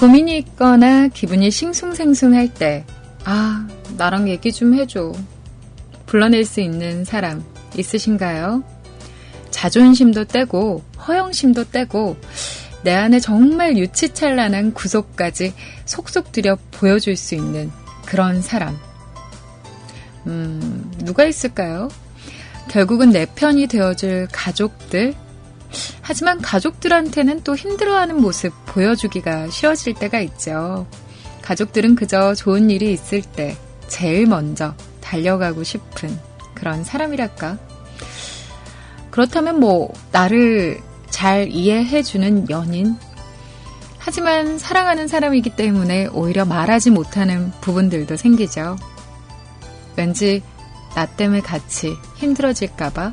고민이 있거나 기분이 싱숭생숭할 때, 아, 나랑 얘기 좀 해줘. 불러낼 수 있는 사람 있으신가요? 자존심도 떼고, 허영심도 떼고, 내 안에 정말 유치찬란한 구속까지 속속 들여 보여줄 수 있는 그런 사람. 음, 누가 있을까요? 결국은 내 편이 되어줄 가족들. 하지만 가족들한테는 또 힘들어하는 모습 보여주기가 싫어질 때가 있죠. 가족들은 그저 좋은 일이 있을 때 제일 먼저 달려가고 싶은 그런 사람이랄까. 그렇다면 뭐, 나를 잘 이해해주는 연인. 하지만 사랑하는 사람이기 때문에 오히려 말하지 못하는 부분들도 생기죠. 왠지 나 때문에 같이 힘들어질까봐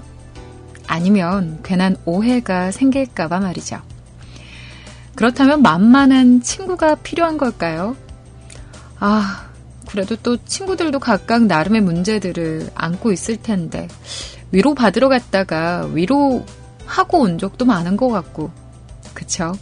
아니면 괜한 오해가 생길까봐 말이죠. 그렇다면 만만한 친구가 필요한 걸까요? 아, 그래도 또 친구들도 각각 나름의 문제들을 안고 있을 텐데, 위로 받으러 갔다가 위로 하고 온 적도 많은 것 같고, 그쵸?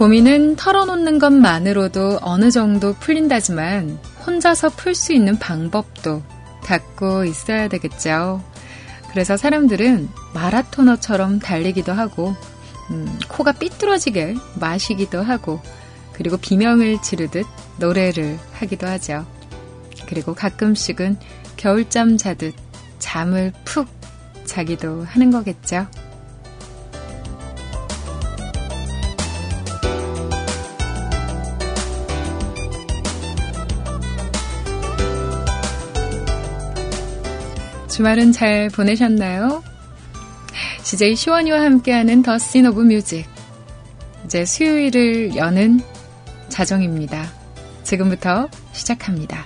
고민은 털어놓는 것만으로도 어느 정도 풀린다지만 혼자서 풀 수 있는 방법도 갖고 있어야 되겠죠. 그래서 사람들은 마라토너처럼 달리기도 하고, 음, 코가 삐뚤어지게 마시기도 하고, 그리고 비명을 지르듯 노래를 하기도 하죠. 그리고 가끔씩은 겨울잠 자듯 잠을 푹 자기도 하는 거겠죠. 주말은 잘 보내셨나요? CJ 시원이와 함께하는 The Scene of Music. 이제 수요일을 여는 자정입니다. 지금부터 시작합니다.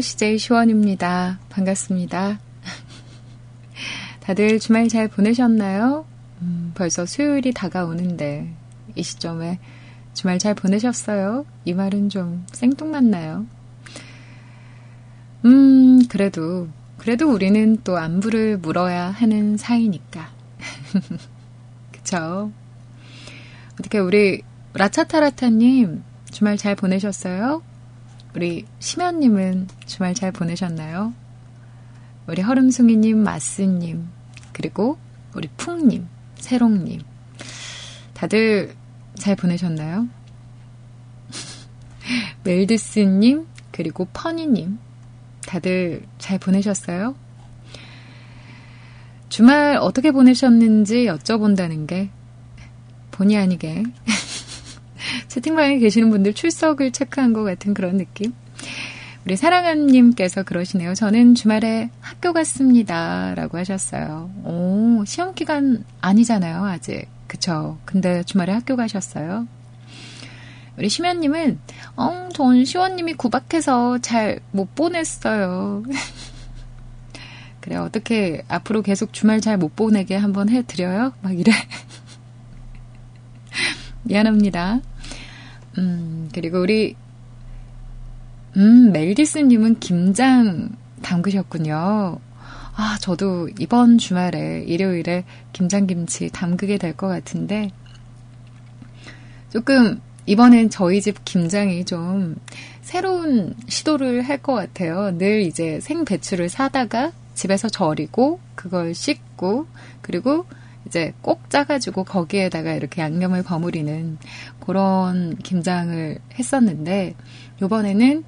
안녕하세요. CJ 시원입니다. 반갑습니다. 다들 주말 잘 보내셨나요? 음, 벌써 수요일이 다가오는데 이 시점에 주말 잘 보내셨어요? 이 말은 좀 생뚱맞나요? 음, 그래도 그래도 우리는 또 안부를 물어야 하는 사이니까. 그쵸? 어떻게 우리 라차타라타님 주말 잘 보내셨어요? 우리 심연님은 주말 잘 보내셨나요? 우리 허름숭이님, 마스님, 그리고 우리 풍님, 세롱님. 다들 잘 보내셨나요? 멜드스님, 그리고 퍼니님. 다들 잘 보내셨어요? 주말 어떻게 보내셨는지 여쭤본다는 게 본의 아니게 채팅방에 계시는 분들 출석을 체크한 것 같은 그런 느낌? 우리 사랑한님께서 그러시네요. 저는 주말에 학교 갔습니다. 라고 하셨어요. 오, 시험 기간 아니잖아요, 아직. 그쵸. 근데 주말에 학교 가셨어요. 우리 심연님은, 어, 전 시원님이 구박해서 잘 못 보냈어요. 그래, 어떻게 앞으로 계속 주말 잘 못 보내게 한번 해드려요? 막 이래. 미안합니다. 음, 그리고 우리, 음, 멜디스님은 김장 담그셨군요. 아, 저도 이번 주말에, 일요일에 김장김치 담그게 될 것 같은데, 조금, 이번엔 저희 집 김장이 좀 새로운 시도를 할 것 같아요. 늘 이제 생배추를 사다가 집에서 절이고, 그걸 씻고, 그리고 이제 꼭 짜가지고 거기에다가 이렇게 양념을 버무리는 그런 김장을 했었는데 요번에는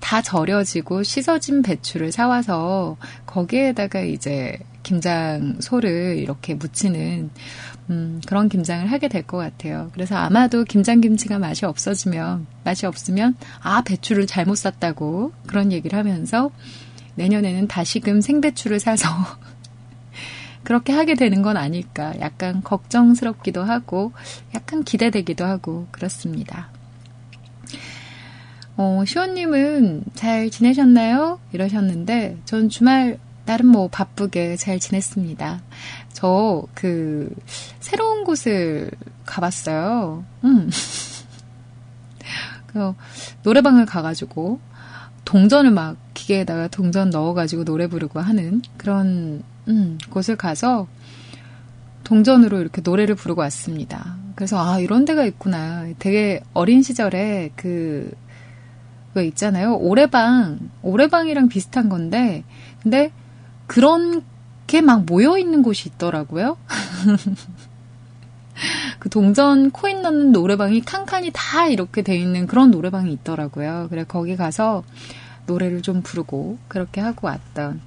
다 절여지고 씻어진 배추를 사와서 거기에다가 이제 김장 소를 이렇게 묻히는 음, 그런 김장을 하게 될 것 같아요. 그래서 아마도 김장김치가 맛이 없어지면 맛이 없으면 아 배추를 잘못 샀다고 그런 얘기를 하면서 내년에는 다시금 생배추를 사서 그렇게 하게 되는 건 아닐까 약간 걱정스럽기도 하고 약간 기대되기도 하고 그렇습니다. 어, 시원님은 잘 지내셨나요? 이러셨는데, 전 주말 나름 뭐 바쁘게 잘 지냈습니다. 저, 그, 새로운 곳을 가봤어요. 음. 그, 노래방을 가가지고, 동전을 막 기계에다가 동전 넣어가지고 노래 부르고 하는 그런, 음, 곳을 가서, 동전으로 이렇게 노래를 부르고 왔습니다. 그래서, 아, 이런 데가 있구나. 되게 어린 시절에 그, 왜 있잖아요. 오래방, 오래방이랑 비슷한 건데, 근데 그런 게 막 모여 있는 곳이 있더라고요. 그 동전 코인 넣는 노래방이 칸칸이 다 이렇게 돼 있는 그런 노래방이 있더라고요. 그래 거기 가서 노래를 좀 부르고 그렇게 하고 왔던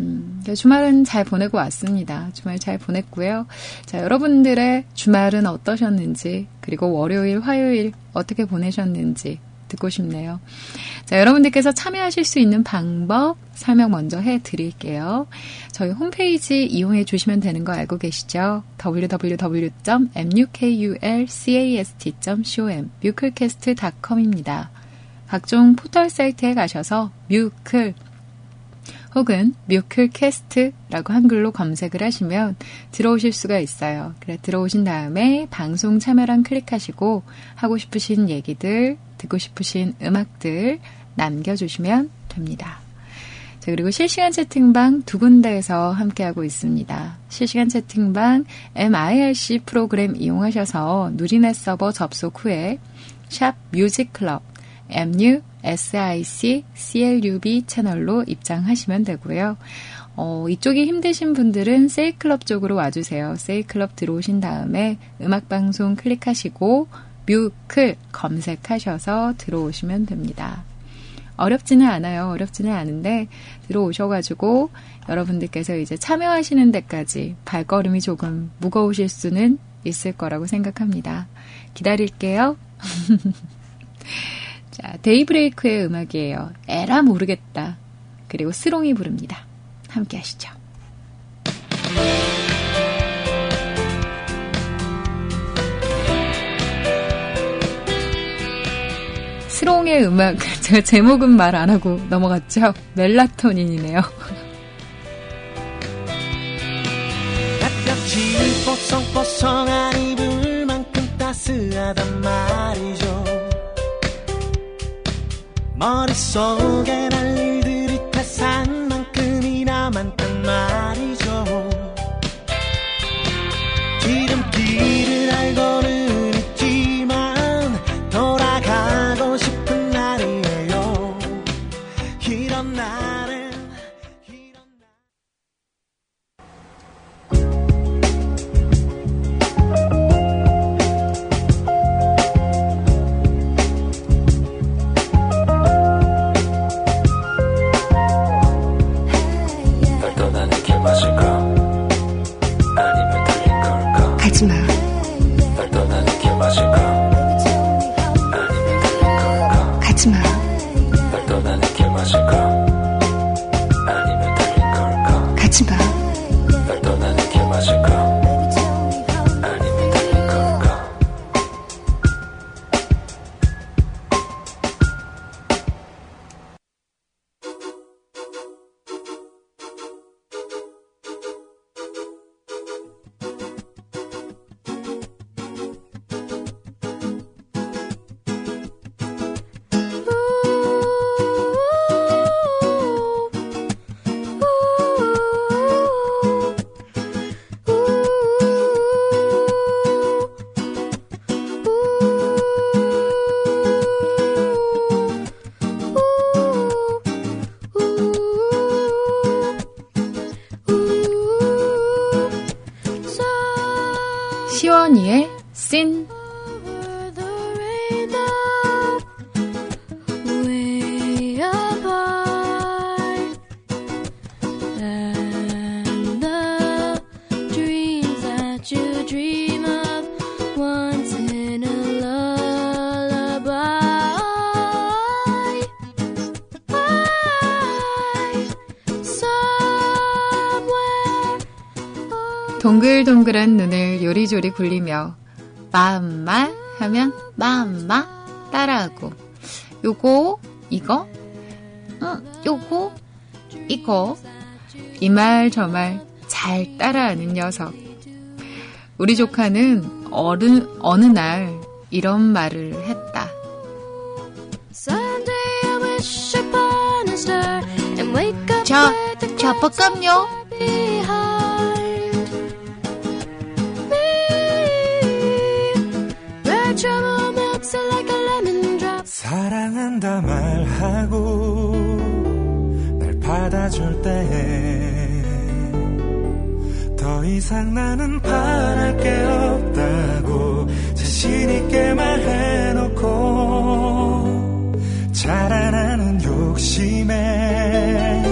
음, 주말은 잘 보내고 왔습니다. 주말 잘 보냈고요. 자, 여러분들의 주말은 어떠셨는지, 그리고 월요일, 화요일 어떻게 보내셨는지 듣고 싶네요. 자, 여러분들께서 참여하실 수 있는 방법 설명 먼저 해 드릴게요. 저희 홈페이지 이용해 주시면 되는 거 알고 계시죠? www.mukulcast.com, 뮤클캐스트.com입니다. 각종 포털 사이트에 가셔서 뮤클 혹은 뮤클캐스트라고 한글로 검색을 하시면 들어오실 수가 있어요. 그래 들어오신 다음에 방송 참여란 클릭하시고 하고 싶으신 얘기들, 듣고 싶으신 음악들 남겨주시면 됩니다. 자, 그리고 실시간 채팅방 두 군데에서 함께하고 있습니다. 실시간 채팅방 MIRC 프로그램 이용하셔서 누리넷 서버 접속 후에 샵 뮤직클럽 MU SIC CLUB 채널로 입장하시면 되고요. 어, 이쪽이 힘드신 분들은 세이클럽 쪽으로 와주세요. 세이클럽 들어오신 다음에 음악방송 클릭하시고 뮤클 검색하셔서 들어오시면 됩니다. 어렵지는 않아요. 어렵지는 않은데 들어오셔가지고 여러분들께서 이제 참여하시는 데까지 발걸음이 조금 무거우실 수는 있을 거라고 생각합니다. 기다릴게요. 자, 데이브레이크의 음악이에요. 에라 모르겠다. 그리고 스롱이 부릅니다. 함께 하시죠. 스롱의 음악, 제가 제목은 말 안 하고 넘어갔죠? 멜라토닌이네요. 뽀송뽀송한 이불만큼 따스하단 말이죠. 머릿속에 난리 동글동글한 눈을 요리조리 굴리며 마음마 하면 마음마 따라하고 요거 이거? 응 요거 이거. 이 말 저 말 잘 따라하는 녀석. 우리 조카는 어느, 어느 날 이런 말을 했다. 자, 자뻑감요 사랑한다 말하고 날 받아줄 때 더 이상 나는 바랄 게 없다고 자신 있게 말해놓고 자라나는 욕심에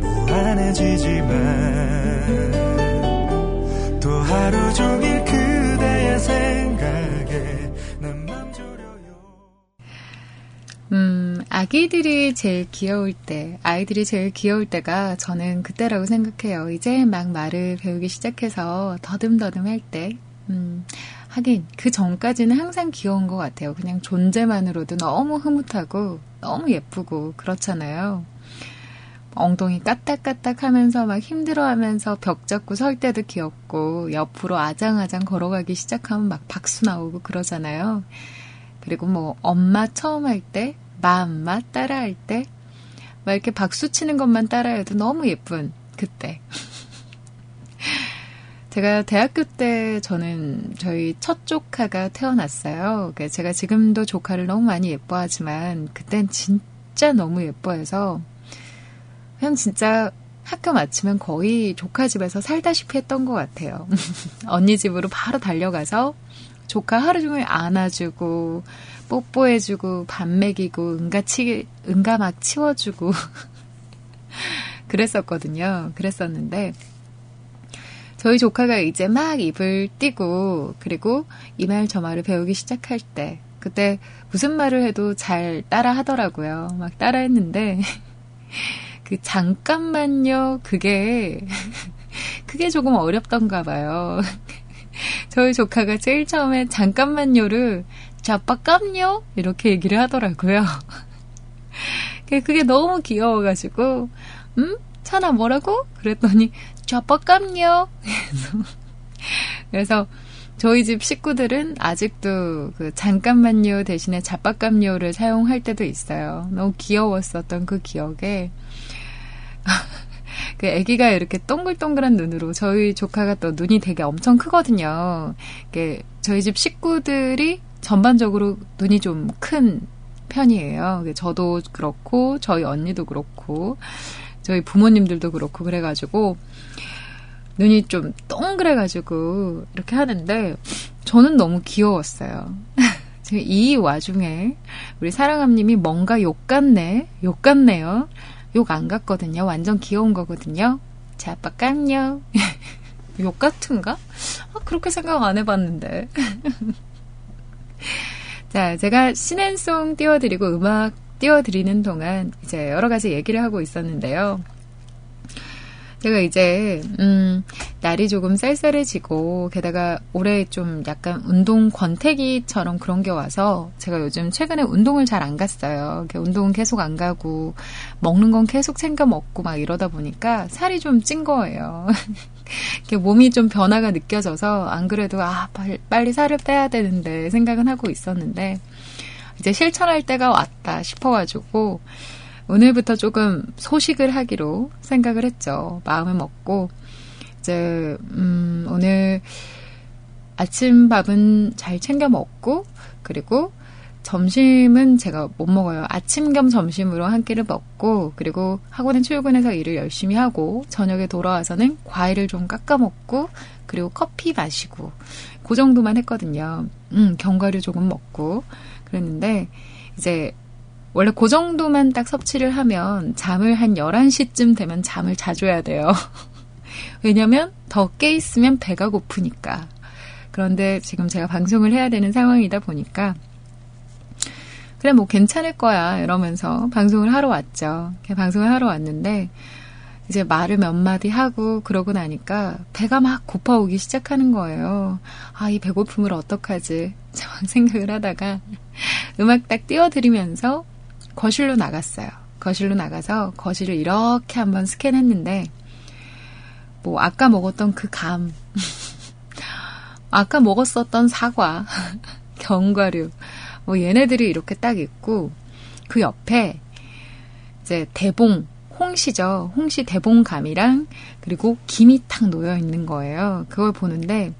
무한해지지만 또 하루 종일 그대의 생 아기들이 제일 귀여울 때, 아이들이 제일 귀여울 때가 저는 그때라고 생각해요. 이제 막 말을 배우기 시작해서 더듬더듬 할 때, 음, 하긴 그 전까지는 항상 귀여운 것 같아요. 그냥 존재만으로도 너무 흐뭇하고 너무 예쁘고 그렇잖아요. 엉덩이 까딱까딱 하면서 막 힘들어 하면서 벽 잡고 설 때도 귀엽고 옆으로 아장아장 걸어가기 시작하면 막 박수 나오고 그러잖아요. 그리고 뭐 엄마 처음 할 때, 마엄마 따라 할 때, 막 이렇게 박수 치는 것만 따라해도 너무 예쁜 그때. 제가 대학교 때 저는 저희 첫 조카가 태어났어요. 그러니까 제가 지금도 조카를 너무 많이 예뻐하지만 그땐 진짜 너무 예뻐해서 그냥 진짜 학교 마치면 거의 조카 집에서 살다시피 했던 것 같아요. 언니 집으로 바로 달려가서 조카 하루 종일 안아주고 뽀뽀해주고 밥 먹이고 응가 치 응가 막 치워주고 그랬었거든요. 그랬었는데 저희 조카가 이제 막 입을 띄고 그리고 이 말 저 말을 배우기 시작할 때 그때 무슨 말을 해도 잘 따라 하더라고요. 막 따라 했는데 그 잠깐만요 그게 그게 조금 어렵던가 봐요. 저희 조카가 제일 처음에 잠깐만요를 자빠깜요 이렇게 얘기를 하더라고요. 그게 너무 귀여워가지고 음? 차나 뭐라고? 그랬더니 자빠깜요 그래서 저희 집 식구들은 아직도 그 잠깐만요 대신에 자빠깜요를 사용할 때도 있어요. 너무 귀여웠었던 그 기억에 그 아기가 이렇게 동글동글한 눈으로 저희 조카가 또 눈이 되게 엄청 크거든요. 그 저희 집 식구들이 전반적으로 눈이 좀 큰 편이에요. 저도 그렇고 저희 언니도 그렇고 저희 부모님들도 그렇고 그래가지고 눈이 좀 동그래가지고 이렇게 하는데 저는 너무 귀여웠어요. 이 와중에 우리 사랑함님이 뭔가 욕 같네, 욕 같네요. 욕 안 같거든요. 완전 귀여운 거거든요. 자, 아빠 깐요. 욕 같은가? 아, 그렇게 생각 안 해봤는데. 자, 제가 신앤송 띄워드리고 음악 띄워드리는 동안 이제 여러 가지 얘기를 하고 있었는데요. 제가 이제 음, 날이 조금 쌀쌀해지고 게다가 올해 좀 약간 운동 권태기처럼 그런 게 와서 제가 요즘 최근에 운동을 잘 안 갔어요. 운동은 계속 안 가고 먹는 건 계속 챙겨 먹고 막 이러다 보니까 살이 좀 찐 거예요. 몸이 좀 변화가 느껴져서 안 그래도 아 빨리 살을 빼야 되는데 생각은 하고 있었는데 이제 실천할 때가 왔다 싶어가지고 오늘부터 조금 소식을 하기로 생각을 했죠. 마음을 먹고 이제 음, 오늘 아침 밥은 잘 챙겨 먹고 그리고 점심은 제가 못 먹어요. 아침 겸 점심으로 한 끼를 먹고 그리고 학원에 출근해서 일을 열심히 하고 저녁에 돌아와서는 과일을 좀 깎아 먹고 그리고 커피 마시고 그 정도만 했거든요. 음, 견과류 조금 먹고 그랬는데 이제 원래 그 정도만 딱 섭취를 하면 잠을 한 11시쯤 되면 잠을 자줘야 돼요. 왜냐면 더 깨 있으면 배가 고프니까. 그런데 지금 제가 방송을 해야 되는 상황이다 보니까 그래 뭐 괜찮을 거야 이러면서 방송을 하러 왔죠. 방송을 하러 왔는데 이제 말을 몇 마디 하고 그러고 나니까 배가 막 고파오기 시작하는 거예요. 아, 이 배고픔을 어떡하지? 생각을 하다가 음악 딱 띄워드리면서 거실로 나갔어요. 거실로 나가서 거실을 이렇게 한번 스캔했는데 뭐 아까 먹었던 그 감, 아까 먹었었던 사과, 견과류, 뭐 얘네들이 이렇게 딱 있고 그 옆에 이제 대봉, 홍시죠. 홍시 대봉감이랑 그리고 김이 탁 놓여 있는 거예요. 그걸 보는데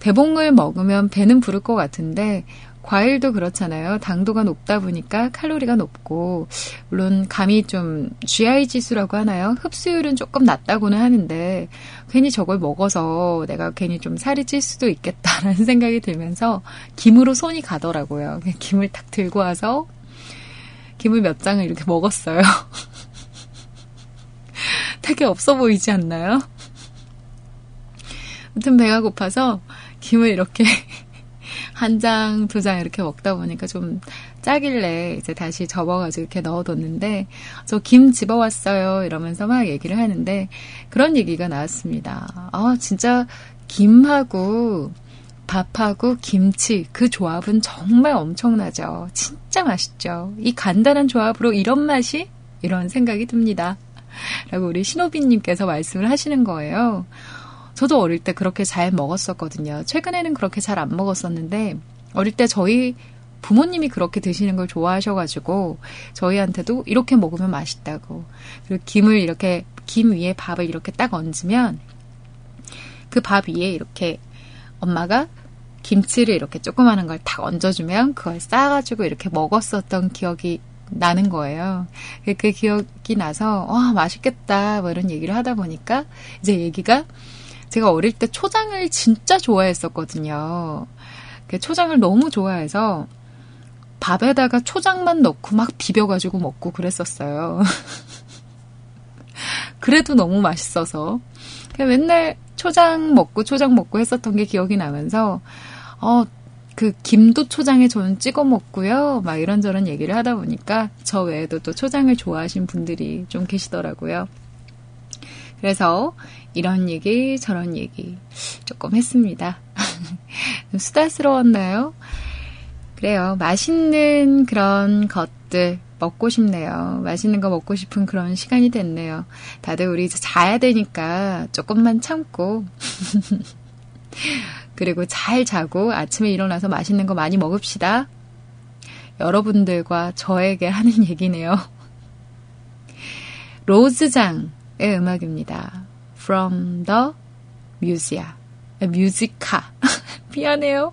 대봉을 먹으면 배는 부를 것 같은데 과일도 그렇잖아요. 당도가 높다 보니까 칼로리가 높고, 물론 감이 좀 GI 지수라고 하나요? 흡수율은 조금 낮다고는 하는데, 괜히 저걸 먹어서 내가 괜히 좀 살이 찔 수도 있겠다라는 생각이 들면서, 김으로 손이 가더라고요. 김을 탁 들고 와서, 김을 몇 장을 이렇게 먹었어요. 되게 없어 보이지 않나요? 아무튼 배가 고파서, 김을 이렇게 한 장, 두 장 이렇게 먹다 보니까 좀 짜길래 이제 다시 접어가지고 이렇게 넣어뒀는데 저 김 집어왔어요 이러면서 막 얘기를 하는데 그런 얘기가 나왔습니다. 아 진짜 김하고 밥하고 김치 그 조합은 정말 엄청나죠. 진짜 맛있죠. 이 간단한 조합으로 이런 맛이 이런 생각이 듭니다. 라고 우리 신호빈님께서 말씀을 하시는 거예요. 저도 어릴 때 그렇게 잘 먹었었거든요. 최근에는 그렇게 잘 안 먹었었는데 어릴 때 저희 부모님이 그렇게 드시는 걸 좋아하셔가지고 저희한테도 이렇게 먹으면 맛있다고 그리고 김을 이렇게 김 위에 밥을 이렇게 딱 얹으면 그 밥 위에 이렇게 엄마가 김치를 이렇게 조그마한 걸 딱 얹어주면 그걸 싸가지고 이렇게 먹었었던 기억이 나는 거예요. 그 기억이 나서 와 맛있겠다 뭐 이런 얘기를 하다 보니까 이제 얘기가 제가 어릴 때 초장을 진짜 좋아했었거든요. 그 초장을 너무 좋아해서 밥에다가 초장만 넣고 막 비벼가지고 먹고 그랬었어요. 그래도 너무 맛있어서. 맨날 초장 먹고 초장 먹고 했었던 게 기억이 나면서, 어, 그 김도 초장에 저는 찍어 먹고요. 막 이런저런 얘기를 하다 보니까 저 외에도 또 초장을 좋아하신 분들이 좀 계시더라고요. 그래서 이런 얘기, 저런 얘기 조금 했습니다. 수다스러웠나요? 그래요. 맛있는 그런 것들 먹고 싶네요. 맛있는 거 먹고 싶은 그런 시간이 됐네요. 다들 우리 이제 자야 되니까 조금만 참고. 그리고 잘 자고 아침에 일어나서 맛있는 거 많이 먹읍시다. 여러분들과 저에게 하는 얘기네요. 로즈장 의 음악입니다. from the museum. 뮤지카. 미안해요.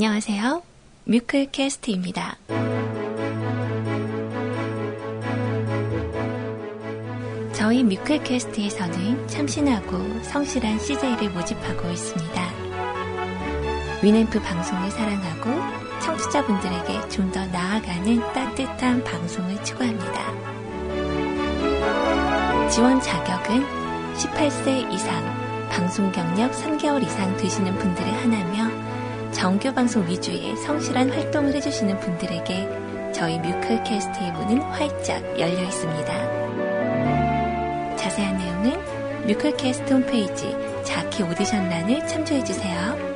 안녕하세요. 뮤클캐스트입니다. 저희 뮤클캐스트에서는 참신하고 성실한 CJ를 모집하고 있습니다. 위램프 방송을 사랑하고 청취자분들에게 좀 더 나아가는 따뜻한 방송을 추구합니다. 지원 자격은 18세 이상, 방송 경력 3개월 이상 되시는 분들을 하나며 정규 방송 위주의 성실한 활동을 해주시는 분들에게 저희 뮤클캐스트의 문은 활짝 열려 있습니다. 자세한 내용은 뮤클캐스트 홈페이지 자키 오디션란을 참조해주세요.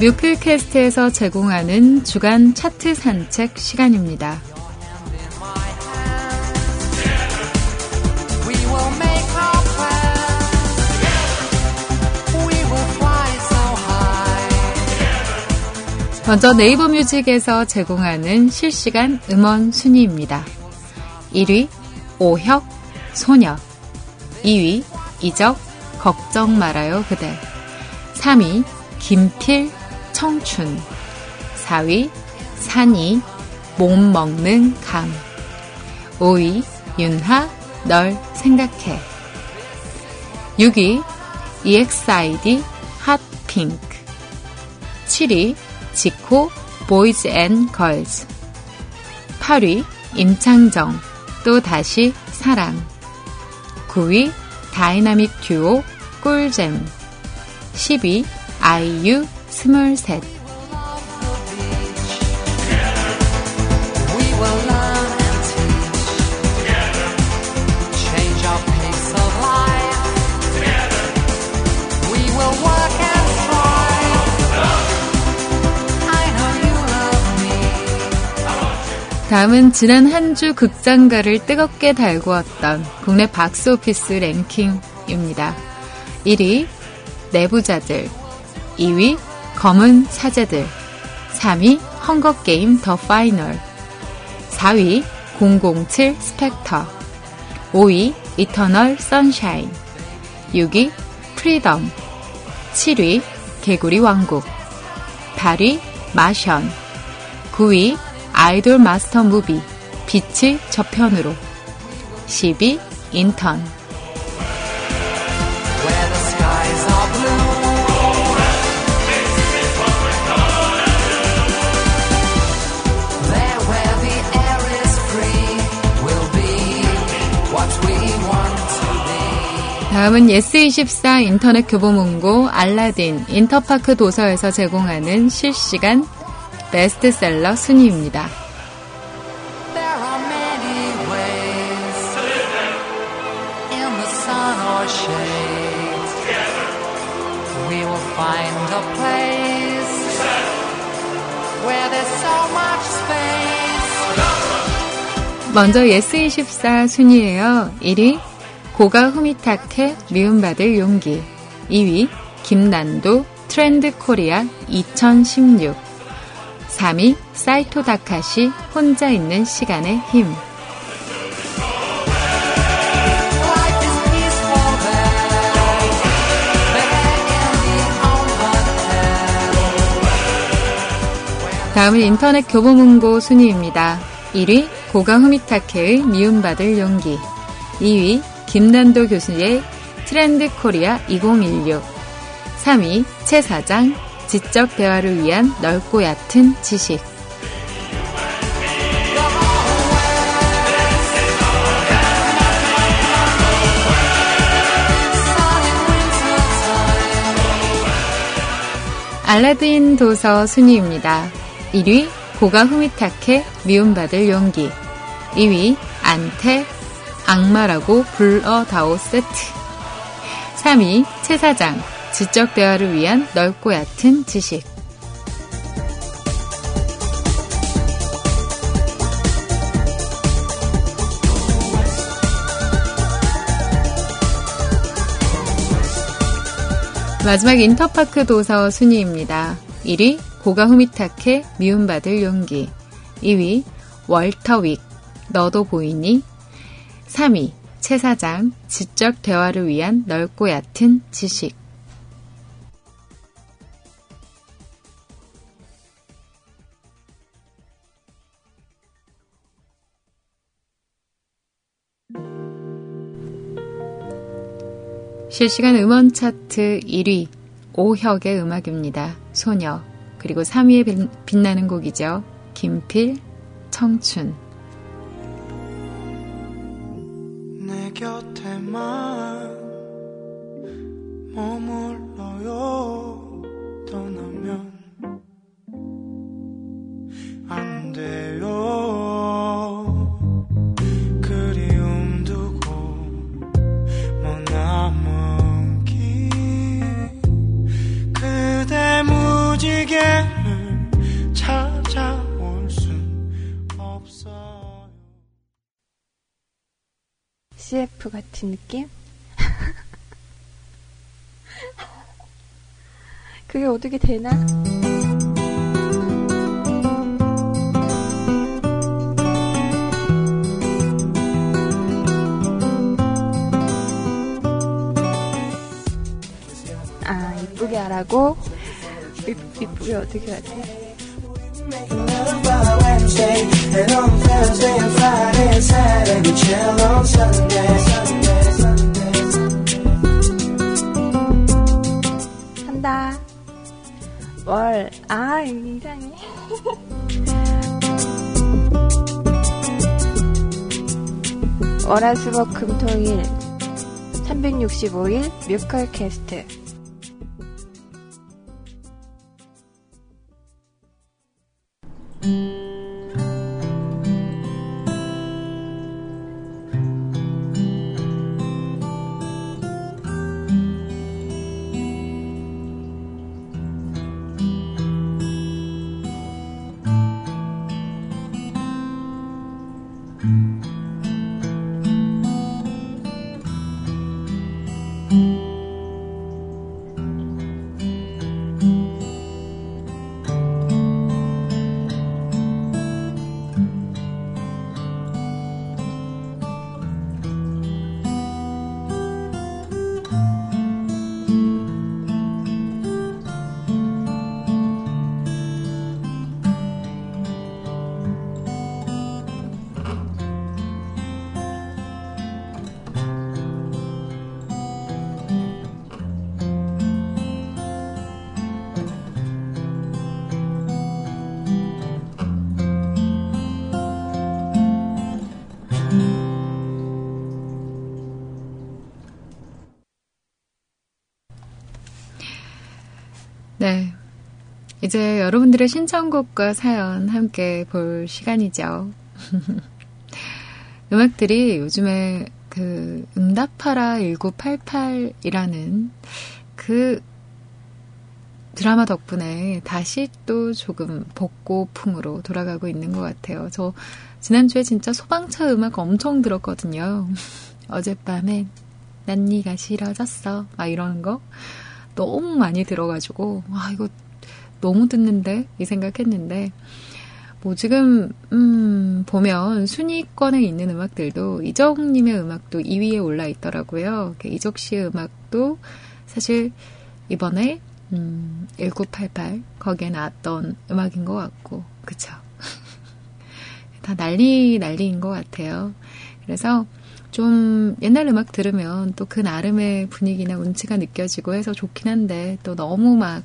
뮤클캐스트에서 제공하는 주간 차트 산책 시간입니다. 먼저 네이버 뮤직에서 제공하는 실시간 음원 순위입니다. 1위 오혁 소녀 2위 이적 걱정 말아요 그대 3위 김필 청춘 4위 산이 못 먹는 감 5위 윤하 널 생각해. 6위 EXID Hot Pink 7위 지코 Boys And Girls 8위 임창정 또 다시 사랑. 9위 다이나믹 듀오 꿀잼. 10위 아이유 스물셋. 다음은 지난 한 주 극장가를 뜨겁게 달구었던 국내 박스 오피스 랭킹입니다. 1위 내부자들 2위 검은 사제들. 3위 헝거게임 더 파이널. 4위 007 스펙터. 5위 이터널 선샤인. 6위 프리덤. 7위 개구리 왕국. 8위 마션. 9위 아이돌 마스터 무비 빛의 저편으로. 10위 인턴 다음은 예스24 인터넷 교보문고 알라딘 인터파크 도서에서 제공하는 실시간 베스트셀러 순위입니다. 먼저 예스24 순위예요. 1위 고가 후미타케 미움받을 용기. 2위 김난도 트렌드 코리아 2016 3위 사이토 다카시 혼자 있는 시간의 힘. 다음은 인터넷 교보문고 순위입니다. 1위 고가 후미타케의 미움받을 용기. 2위 김난도 교수의 트렌드 코리아 2016 3위 최 사장 지적 대화를 위한 넓고 얕은 지식. 알라딘 도서 순위입니다. 1위 고가 후미타케 미움받을 용기. 2위 안태 악마라고 불어다오 세트. 3위 최 사장 지적 대화를 위한 넓고 얕은 지식. 마지막 인터파크 도서 순위입니다. 1위 고가 후미타케 미움받을 용기. 2위 월터 윅 너도 보이니 3위 최 사장 지적 대화를 위한 넓고 얕은 지식 실시간 음원 차트 1위 오혁의 음악입니다. 소녀 그리고 3위에 빛나는 곡이죠. 김필 청춘 내 곁에만 머물러요. 떠나면 안 돼요. 무지개 CF 같은 느낌? 그게 어떻게 되나? 아, 이쁘게 하라고? 이쁘게 어떻게 하지? 한다. 월, 아, 이상해. 월화수목 금토일 365일 뮤컬 캐스트 여러분들의 신청곡과 사연 함께 볼 시간이죠. 음악들이 요즘에 그 응답하라 1988이라는 그 드라마 덕분에 다시 또 조금 복고풍으로 돌아가고 있는 것 같아요. 저 지난주에 진짜 소방차 음악 엄청 들었거든요. 어젯밤에 난 네가 싫어졌어. 막 이러는 거. 너무 많이 들어가지고, 아, 이거 너무 듣는데? 이 생각했는데, 뭐 지금, 음, 보면 순위권에 있는 음악들도 이적님의 음악도 2위에 올라 있더라고요. 이적 씨의 음악도 사실 이번에, 음, 1988, 거기에 나왔던 음악인 것 같고, 그쵸. 다 난리, 난리인 것 같아요. 그래서, 좀 옛날 음악 들으면 또 그 나름의 분위기나 운치가 느껴지고 해서 좋긴 한데 또 너무 막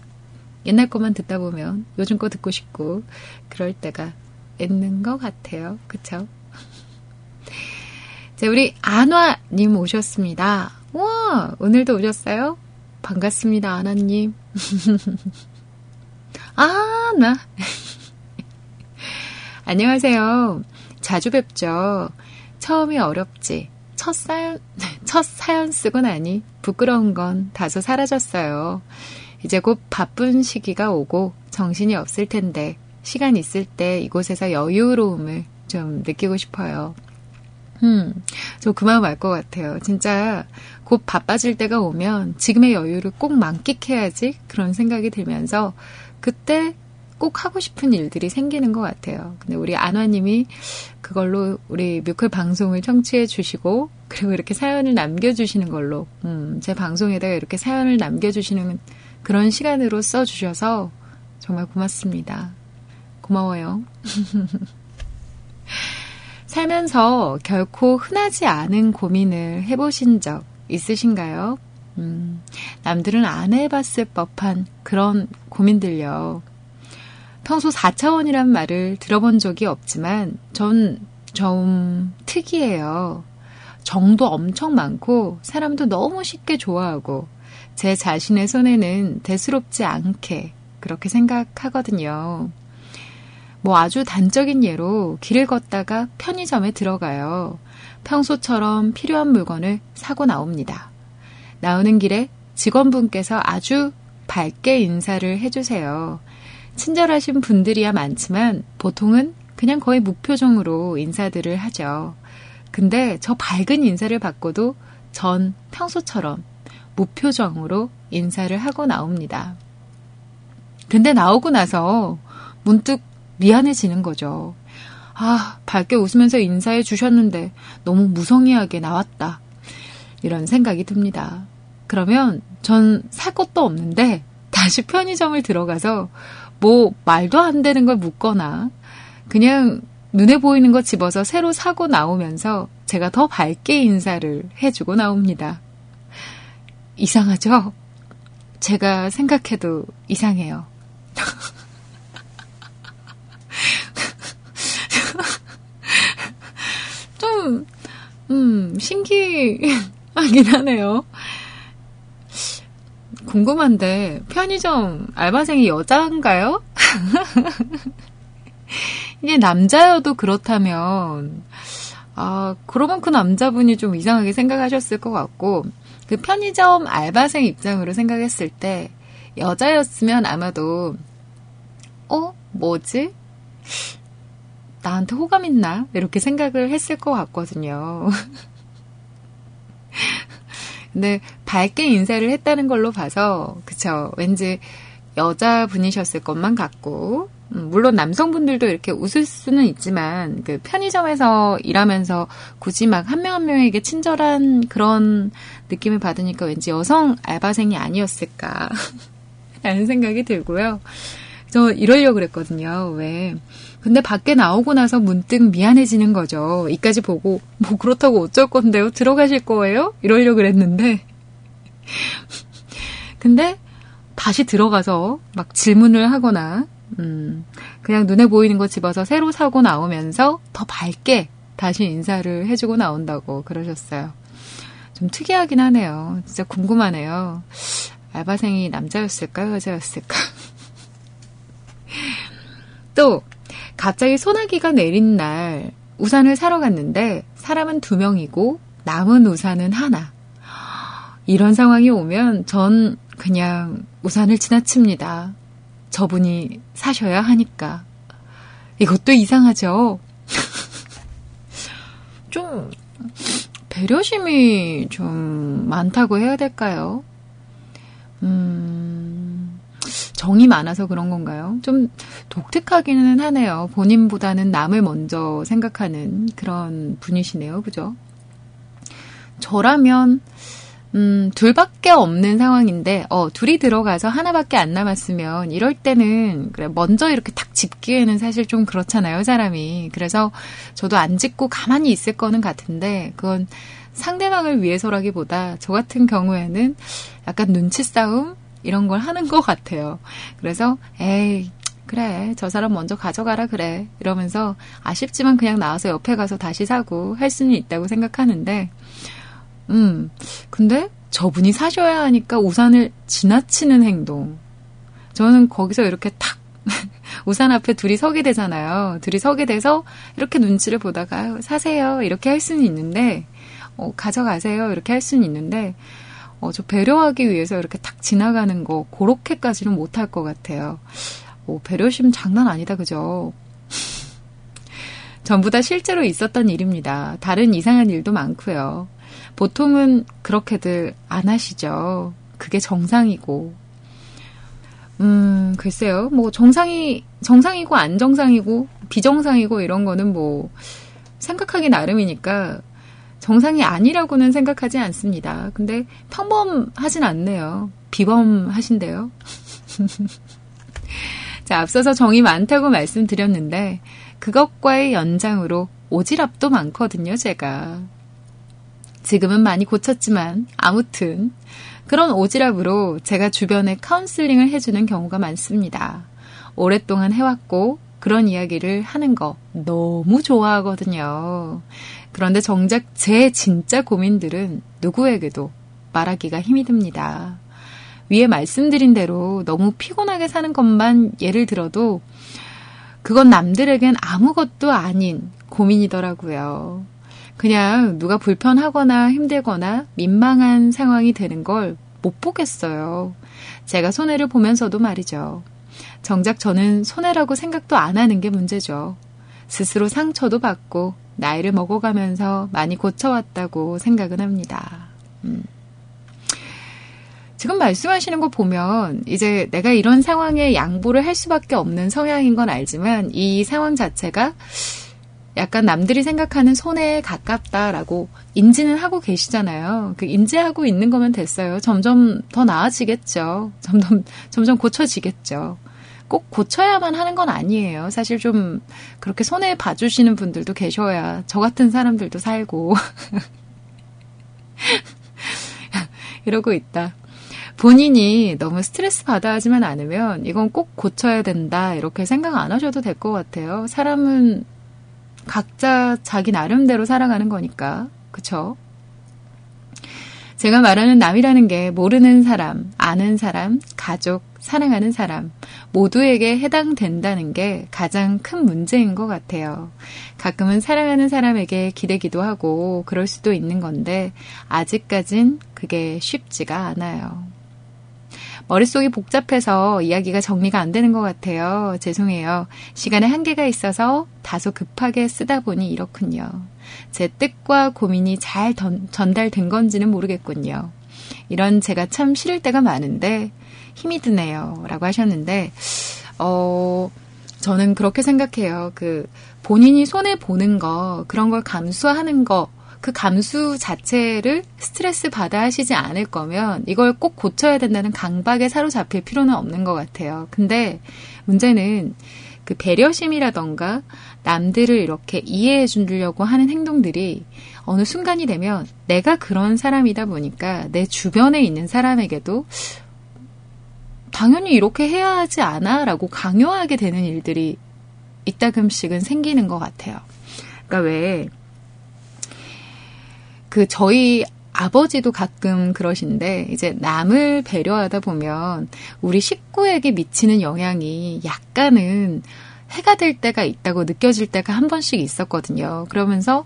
옛날 것만 듣다 보면 요즘 거 듣고 싶고 그럴 때가 있는 것 같아요. 그쵸? 자, 우리 안화님 오셨습니다. 와, 오늘도 오셨어요? 반갑습니다, 안화님. 아, 나. 안녕하세요. 자주 뵙죠. 처음이 어렵지. 첫 사연, 첫 사연 쓰고 나니 부끄러운 건 다소 사라졌어요. 이제 곧 바쁜 시기가 오고 정신이 없을 텐데 시간 있을 때 이곳에서 여유로움을 좀 느끼고 싶어요. 음, 저그 마음 알 것 같아요. 진짜 곧 바빠질 때가 오면 지금의 여유를 꼭 만끽해야지 그런 생각이 들면서 그때 꼭 하고 싶은 일들이 생기는 것 같아요. 근데 우리 안화님이 그걸로 우리 뮤클 방송을 청취해 주시고 그리고 이렇게 사연을 남겨주시는 걸로 음, 제 방송에다가 이렇게 사연을 남겨주시는 그런 시간으로 써주셔서 정말 고맙습니다. 고마워요. 살면서 결코 흔하지 않은 고민을 해보신 적 있으신가요? 음, 남들은 안 해봤을 법한 그런 고민들요. 평소 4차원이란 말을 들어본 적이 없지만 전 좀 특이해요. 정도 엄청 많고 사람도 너무 쉽게 좋아하고 제 자신의 손에는 대수롭지 않게 그렇게 생각하거든요. 뭐 아주 단적인 예로 길을 걷다가 편의점에 들어가요. 평소처럼 필요한 물건을 사고 나옵니다. 나오는 길에 직원분께서 아주 밝게 인사를 해주세요. 친절하신 분들이야 많지만 보통은 그냥 거의 무표정으로 인사들을 하죠. 근데 저 밝은 인사를 받고도 전 평소처럼 무표정으로 인사를 하고 나옵니다. 근데 나오고 나서 문득 미안해지는 거죠. 아, 밝게 웃으면서 인사해 주셨는데 너무 무성의하게 나왔다. 이런 생각이 듭니다. 그러면 전 살 것도 없는데 다시 편의점을 들어가서 뭐 말도 안 되는 걸 묻거나 그냥 눈에 보이는 거 집어서 새로 사고 나오면서 제가 더 밝게 인사를 해주고 나옵니다. 이상하죠? 제가 생각해도 이상해요. 좀, 음, 신기하긴 하네요. 궁금한데, 편의점 알바생이 여자인가요? 이게 남자여도 그렇다면, 아, 그러면 그 남자분이 좀 이상하게 생각하셨을 것 같고, 그 편의점 알바생 입장으로 생각했을 때, 여자였으면 아마도, 어? 뭐지? 나한테 호감 있나? 이렇게 생각을 했을 것 같거든요. 근데 밝게 인사를 했다는 걸로 봐서, 그쵸. 왠지 여자분이셨을 것만 같고, 음, 물론 남성분들도 이렇게 웃을 수는 있지만, 그 편의점에서 일하면서 굳이 막 한명한 명에게 친절한 그런 느낌을 받으니까 왠지 여성 알바생이 아니었을까. 라는 생각이 들고요. 저 이러려고 그랬거든요. 왜. 근데 밖에 나오고 나서 문득 미안해지는 거죠. 이까지 보고, 뭐 그렇다고 어쩔 건데요? 들어가실 거예요? 이러려고 그랬는데. 근데 다시 들어가서 막 질문을 하거나, 음, 그냥 눈에 보이는 거 집어서 새로 사고 나오면서 더 밝게 다시 인사를 해주고 나온다고 그러셨어요. 좀 특이하긴 하네요. 진짜 궁금하네요. 알바생이 남자였을까, 여자였을까? 또 갑자기 소나기가 내린 날 우산을 사러 갔는데 사람은 두 명이고 남은 우산은 하나. 이런 상황이 오면 전 그냥 우산을 지나칩니다. 저분이 사셔야 하니까. 이것도 이상하죠? 좀 배려심이 좀 많다고 해야 될까요? 음, 정이 많아서 그런 건가요? 좀 독특하기는 하네요. 본인보다는 남을 먼저 생각하는 그런 분이시네요. 그죠? 저라면, 음, 둘밖에 없는 상황인데, 어, 둘이 들어가서 하나밖에 안 남았으면, 이럴 때는, 그래, 먼저 이렇게 탁 짚기에는 사실 좀 그렇잖아요, 사람이. 그래서 저도 안 짚고 가만히 있을 거는 같은데, 그건 상대방을 위해서라기보다, 저 같은 경우에는 약간 눈치 싸움? 이런 걸 하는 것 같아요. 그래서 에이 그래 저 사람 먼저 가져가라 그래 이러면서 아쉽지만 그냥 나와서 옆에 가서 다시 사고 할 수는 있다고 생각하는데 음 근데 저분이 사셔야 하니까 우산을 지나치는 행동 저는 거기서 이렇게 탁 우산 앞에 둘이 서게 되잖아요. 둘이 서게 돼서 이렇게 눈치를 보다가 사세요 이렇게 할 수는 있는데 어, 가져가세요 이렇게 할 수는 있는데 어, 저 배려하기 위해서 이렇게 탁 지나가는 거 그렇게까지는 못할 것 같아요. 어, 배려심 장난 아니다 그죠? 전부 다 실제로 있었던 일입니다. 다른 이상한 일도 많고요. 보통은 그렇게들 안 하시죠. 그게 정상이고. 음, 글쎄요. 뭐 정상이 정상이고 안 정상이고 비정상이고 이런 거는 뭐 생각하기 나름이니까 정상이 아니라고는 생각하지 않습니다. 근데 평범하진 않네요. 비범하신데요. 자, 앞서서 정이 많다고 말씀드렸는데 그것과의 연장으로 오지랖도 많거든요, 제가. 지금은 많이 고쳤지만 아무튼 그런 오지랖으로 제가 주변에 카운슬링을 해주는 경우가 많습니다. 오랫동안 해왔고 그런 이야기를 하는 거 너무 좋아하거든요. 그런데 정작 제 진짜 고민들은 누구에게도 말하기가 힘이 듭니다. 위에 말씀드린 대로 너무 피곤하게 사는 것만 예를 들어도 그건 남들에겐 아무것도 아닌 고민이더라고요. 그냥 누가 불편하거나 힘들거나 민망한 상황이 되는 걸 못 보겠어요. 제가 손해를 보면서도 말이죠. 정작 저는 손해라고 생각도 안 하는 게 문제죠. 스스로 상처도 받고 나이를 먹어가면서 많이 고쳐왔다고 생각은 합니다. 음. 지금 말씀하시는 거 보면 이제 내가 이런 상황에 양보를 할 수밖에 없는 성향인 건 알지만 이 상황 자체가 약간 남들이 생각하는 손해에 가깝다라고 인지는 하고 계시잖아요. 그 인지하고 있는 거면 됐어요. 점점 더 나아지겠죠. 점점, 점점 고쳐지겠죠. 꼭 고쳐야만 하는 건 아니에요. 사실 좀 그렇게 손해 봐주시는 분들도 계셔야 저 같은 사람들도 살고. 이러고 있다. 본인이 너무 스트레스 받아 하지만 않으면 이건 꼭 고쳐야 된다. 이렇게 생각 안 하셔도 될 것 같아요. 사람은 각자 자기 나름대로 살아가는 거니까. 그쵸? 제가 말하는 남이라는 게 모르는 사람, 아는 사람, 가족, 사랑하는 사람, 모두에게 해당된다는 게 가장 큰 문제인 것 같아요. 가끔은 사랑하는 사람에게 기대기도 하고 그럴 수도 있는 건데, 아직까진 그게 쉽지가 않아요. 머릿속이 복잡해서 이야기가 정리가 안 되는 것 같아요. 죄송해요. 시간에 한계가 있어서 다소 급하게 쓰다 보니 이렇군요. 제 뜻과 고민이 잘 전달된 건지는 모르겠군요. 이런 제가 참 싫을 때가 많은데 힘이 드네요. 라고 하셨는데, 어, 저는 그렇게 생각해요. 그, 본인이 손해보는 거, 그런 걸 감수하는 거, 그 감수 자체를 스트레스 받아 하시지 않을 거면 이걸 꼭 고쳐야 된다는 강박에 사로잡힐 필요는 없는 것 같아요. 근데 문제는 그 배려심이라던가 남들을 이렇게 이해해 주려고 하는 행동들이 어느 순간이 되면 내가 그런 사람이다 보니까 내 주변에 있는 사람에게도 당연히 이렇게 해야 하지 않아? 라고 강요하게 되는 일들이 이따금씩은 생기는 것 같아요. 그러니까 왜, 그 저희 아버지도 가끔 그러신데 이제 남을 배려하다 보면 우리 식구에게 미치는 영향이 약간은 해가 될 때가 있다고 느껴질 때가 한 번씩 있었거든요. 그러면서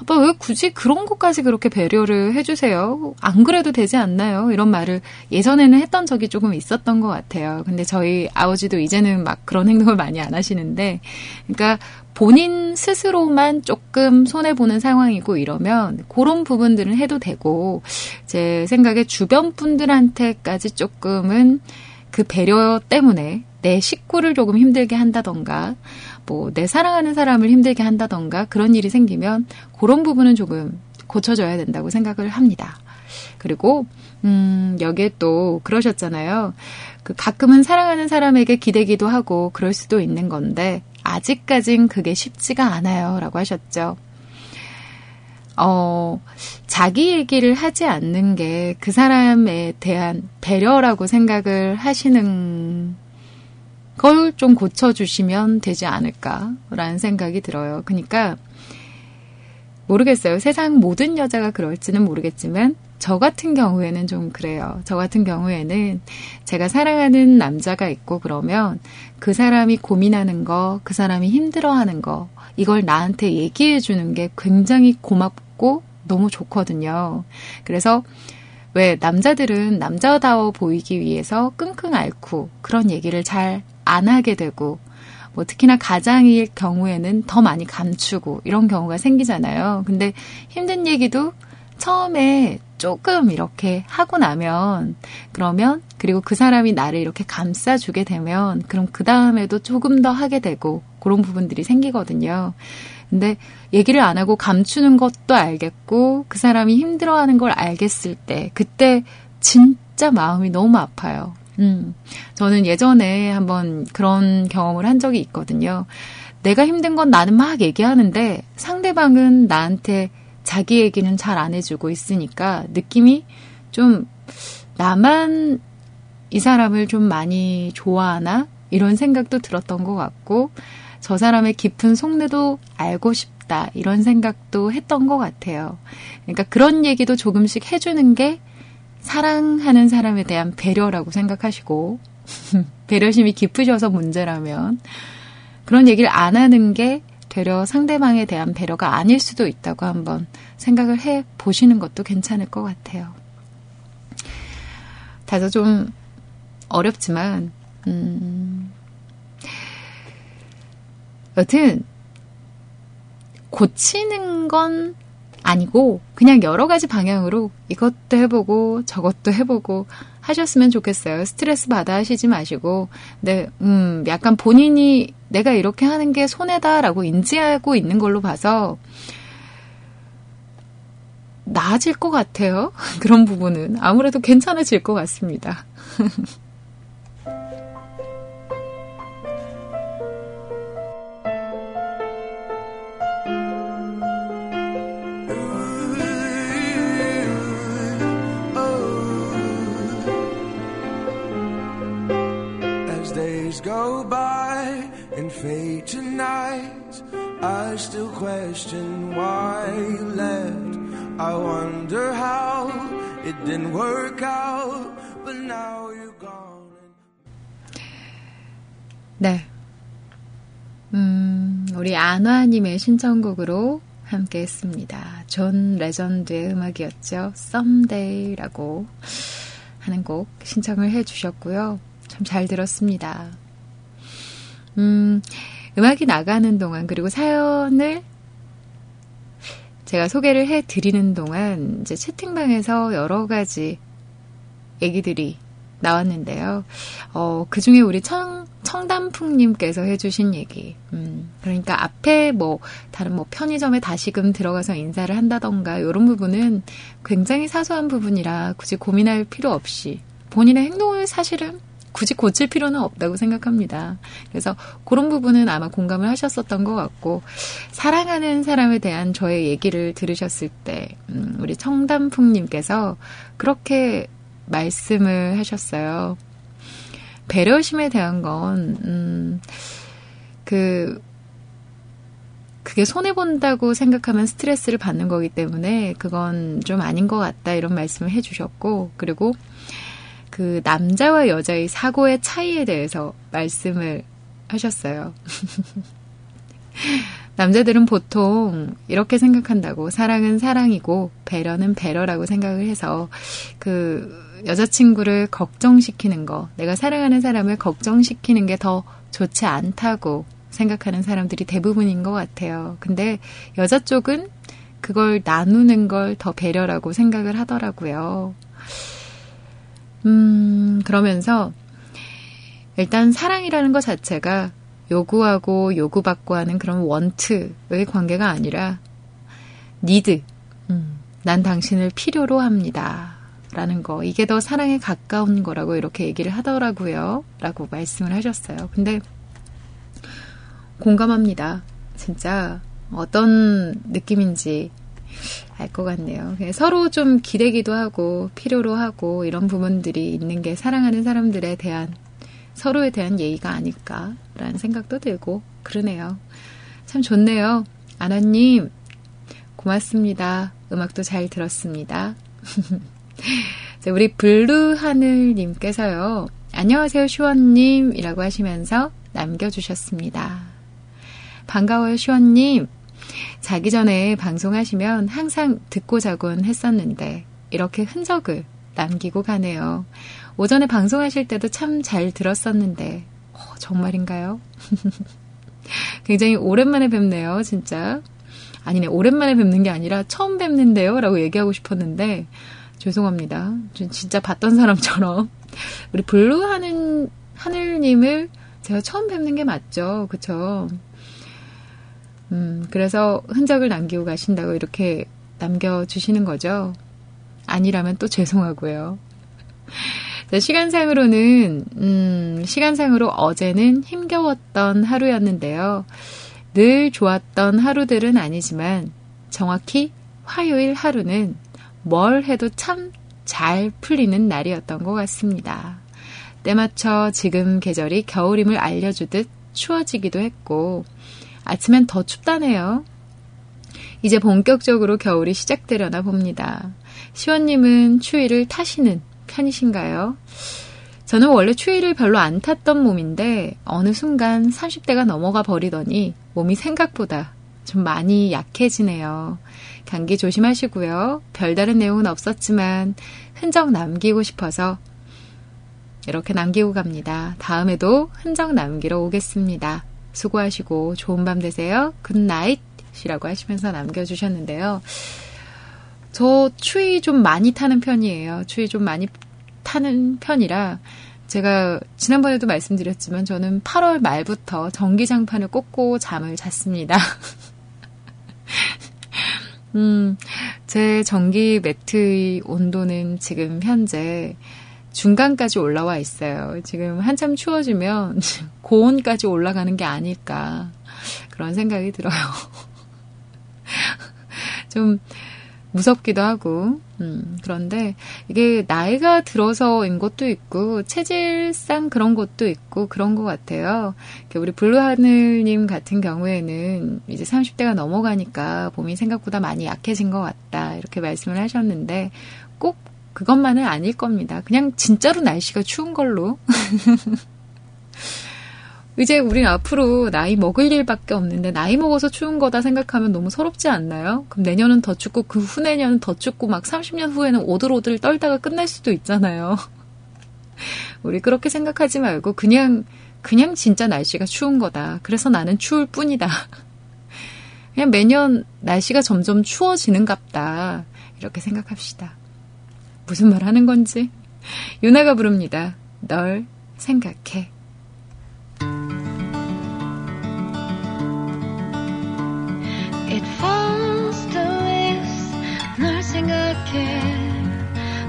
아빠 왜 굳이 그런 것까지 그렇게 배려를 해주세요? 안 그래도 되지 않나요? 이런 말을 예전에는 했던 적이 조금 있었던 것 같아요. 근데 저희 아버지도 이제는 막 그런 행동을 많이 안 하시는데, 그러니까 본인 스스로만 조금 손해보는 상황이고 이러면 그런 부분들은 해도 되고, 제 생각에 주변 분들한테까지 조금은 그 배려 때문에 내 식구를 조금 힘들게 한다던가, 뭐, 내 사랑하는 사람을 힘들게 한다던가, 그런 일이 생기면, 그런 부분은 조금 고쳐줘야 된다고 생각을 합니다. 그리고, 음, 여기에 또, 그러셨잖아요. 그 가끔은 사랑하는 사람에게 기대기도 하고, 그럴 수도 있는 건데, 아직까진 그게 쉽지가 않아요. 라고 하셨죠. 어, 자기 얘기를 하지 않는 게 그 사람에 대한 배려라고 생각을 하시는 그걸 좀 고쳐주시면 되지 않을까라는 생각이 들어요. 그러니까 모르겠어요. 세상 모든 여자가 그럴지는 모르겠지만 저 같은 경우에는 좀 그래요. 저 같은 경우에는 제가 사랑하는 남자가 있고 그러면 그 사람이 고민하는 거, 그 사람이 힘들어하는 거, 이걸 나한테 얘기해 주는 게 굉장히 고맙고 너무 좋거든요. 그래서 왜 남자들은 남자다워 보이기 위해서 끙끙 앓고 그런 얘기를 잘 안 하게 되고 뭐 특히나 가장일 경우에는 더 많이 감추고 이런 경우가 생기잖아요. 근데 힘든 얘기도 처음에 조금 이렇게 하고 나면 그러면 그리고 그 사람이 나를 이렇게 감싸주게 되면 그럼 그 다음에도 조금 더 하게 되고 그런 부분들이 생기거든요. 근데 얘기를 안 하고 감추는 것도 알겠고 그 사람이 힘들어하는 걸 알겠을 때 그때 진짜 마음이 너무 아파요. 음, 저는 예전에 한번 그런 경험을 한 적이 있거든요. 내가 힘든 건 나는 막 얘기하는데 상대방은 나한테 자기 얘기는 잘 안 해주고 있으니까 느낌이 좀 나만 이 사람을 좀 많이 좋아하나? 이런 생각도 들었던 것 같고, 저 사람의 깊은 속내도 알고 싶다. 이런 생각도 했던 것 같아요. 그러니까 그런 얘기도 조금씩 해주는 게 사랑하는 사람에 대한 배려라고 생각하시고, 배려심이 깊으셔서 문제라면, 그런 얘기를 안 하는 게 되려 상대방에 대한 배려가 아닐 수도 있다고 한번 생각을 해 보시는 것도 괜찮을 것 같아요. 다소 좀 어렵지만, 음, 여튼, 고치는 건 아니고, 그냥 여러 가지 방향으로 이것도 해보고, 저것도 해보고, 하셨으면 좋겠어요. 스트레스 받아 하시지 마시고, 네, 음, 약간 본인이 내가 이렇게 하는 게 손해다라고 인지하고 있는 걸로 봐서, 나아질 것 같아요. 그런 부분은. 아무래도 괜찮아질 것 같습니다. go by and fade tonight. I still question why you left. I wonder how it didn't work out, but now you're gone. 네. 음, 우리 안화님의 신청곡으로 함께 했습니다. 존 레전드의 음악이었죠. Someday라고 하는 곡 신청을 해 주셨고요. 참 잘 들었습니다. 음, 음악이 나가는 동안, 그리고 사연을 제가 소개를 해 드리는 동안, 이제 채팅방에서 여러 가지 얘기들이 나왔는데요. 어, 그 중에 우리 청, 청담풍님께서 해주신 얘기. 음, 그러니까 앞에 뭐, 다른 뭐 편의점에 다시금 들어가서 인사를 한다던가, 이런 부분은 굉장히 사소한 부분이라 굳이 고민할 필요 없이 본인의 행동을 사실은 굳이 고칠 필요는 없다고 생각합니다. 그래서 그런 부분은 아마 공감을 하셨었던 것 같고 사랑하는 사람에 대한 저의 얘기를 들으셨을 때 음, 우리 청담풍님께서 그렇게 말씀을 하셨어요. 배려심에 대한 건 음, 그 그게 손해 본다고 생각하면 스트레스를 받는 거기 때문에 그건 좀 아닌 것 같다 이런 말씀을 해주셨고 그리고 그 남자와 여자의 사고의 차이에 대해서 말씀을 하셨어요. 남자들은 보통 이렇게 생각한다고 사랑은 사랑이고 배려는 배려라고 생각을 해서 그 여자친구를 걱정시키는 거, 내가 사랑하는 사람을 걱정시키는 게 더 좋지 않다고 생각하는 사람들이 대부분인 것 같아요. 근데 여자 쪽은 그걸 나누는 걸 더 배려라고 생각을 하더라고요. 음, 그러면서 일단 사랑이라는 것 자체가 요구하고 요구받고 하는 그런 원트의 관계가 아니라 니드. 음, 난 당신을 필요로 합니다. 라는 거. 이게 더 사랑에 가까운 거라고 이렇게 얘기를 하더라고요. 라고 말씀을 하셨어요. 근데 공감합니다. 진짜 어떤 느낌인지 알 것 같네요. 서로 좀 기대기도 하고 필요로 하고 이런 부분들이 있는 게 사랑하는 사람들에 대한 서로에 대한 예의가 아닐까라는 생각도 들고 그러네요. 참 좋네요. 아나님 고맙습니다. 음악도 잘 들었습니다. 우리 블루 하늘님께서요. 안녕하세요, 시원님이라고 하시면서 남겨주셨습니다. 반가워요, 시원님. 자기 전에 방송하시면 항상 듣고 자곤 했었는데, 이렇게 흔적을 남기고 가네요. 오전에 방송하실 때도 참 잘 들었었는데, 어, 정말인가요? 굉장히 오랜만에 뵙네요, 진짜. 아니네, 오랜만에 뵙는 게 아니라 처음 뵙는데요? 라고 얘기하고 싶었는데, 죄송합니다. 진짜 봤던 사람처럼. 우리 블루 하는, 하늘님을 제가 처음 뵙는 게 맞죠. 그쵸? 음, 그래서 흔적을 남기고 가신다고 이렇게 남겨주시는 거죠. 아니라면 또 죄송하고요. 시간상으로는, 음, 시간상으로 어제는 힘겨웠던 하루였는데요. 늘 좋았던 하루들은 아니지만 정확히 화요일 하루는 뭘 해도 참 잘 풀리는 날이었던 것 같습니다. 때맞춰 지금 계절이 겨울임을 알려주듯 추워지기도 했고, 아침엔 더 춥다네요. 이제 본격적으로 겨울이 시작되려나 봅니다. 시원님은 추위를 타시는 편이신가요? 저는 원래 추위를 별로 안 탔던 몸인데 어느 순간 30대가 넘어가 버리더니 몸이 생각보다 좀 많이 약해지네요. 감기 조심하시고요. 별다른 내용은 없었지만 흔적 남기고 싶어서 이렇게 남기고 갑니다. 다음에도 흔적 남기러 오겠습니다. 수고하시고 좋은 밤 되세요. Good night이라고 하시면서 남겨주셨는데요. 저 추위 좀 많이 타는 편이에요. 추위 좀 많이 타는 편이라 제가 지난번에도 말씀드렸지만 저는 8월 말부터 전기장판을 꽂고 잠을 잤습니다. 음, 제 전기 매트의 온도는 지금 현재 중간까지 올라와 있어요. 지금 한참 추워지면 고온까지 올라가는 게 아닐까 그런 생각이 들어요. 좀 무섭기도 하고, 음, 그런데 이게 나이가 들어서인 것도 있고, 체질상 그런 것도 있고, 그런 것 같아요. 우리 블루하늘님 같은 경우에는 이제 30대가 넘어가니까 몸이 생각보다 많이 약해진 것 같다. 이렇게 말씀을 하셨는데, 꼭 그것만은 아닐 겁니다. 그냥 진짜로 날씨가 추운 걸로. 이제 우린 앞으로 나이 먹을 일밖에 없는데 나이 먹어서 추운 거다 생각하면 너무 서럽지 않나요? 그럼 내년은 더 춥고 그 후내년은 더 춥고 막 30년 후에는 오들오들 떨다가 끝날 수도 있잖아요. 우리 그렇게 생각하지 말고 그냥 그냥 진짜 날씨가 추운 거다. 그래서 나는 추울 뿐이다. 그냥 매년 날씨가 점점 추워지는갑다. 이렇게 생각합시다. 무슨 말 하는 건지. 유나가 부릅니다. 널 생각해. 널 생각해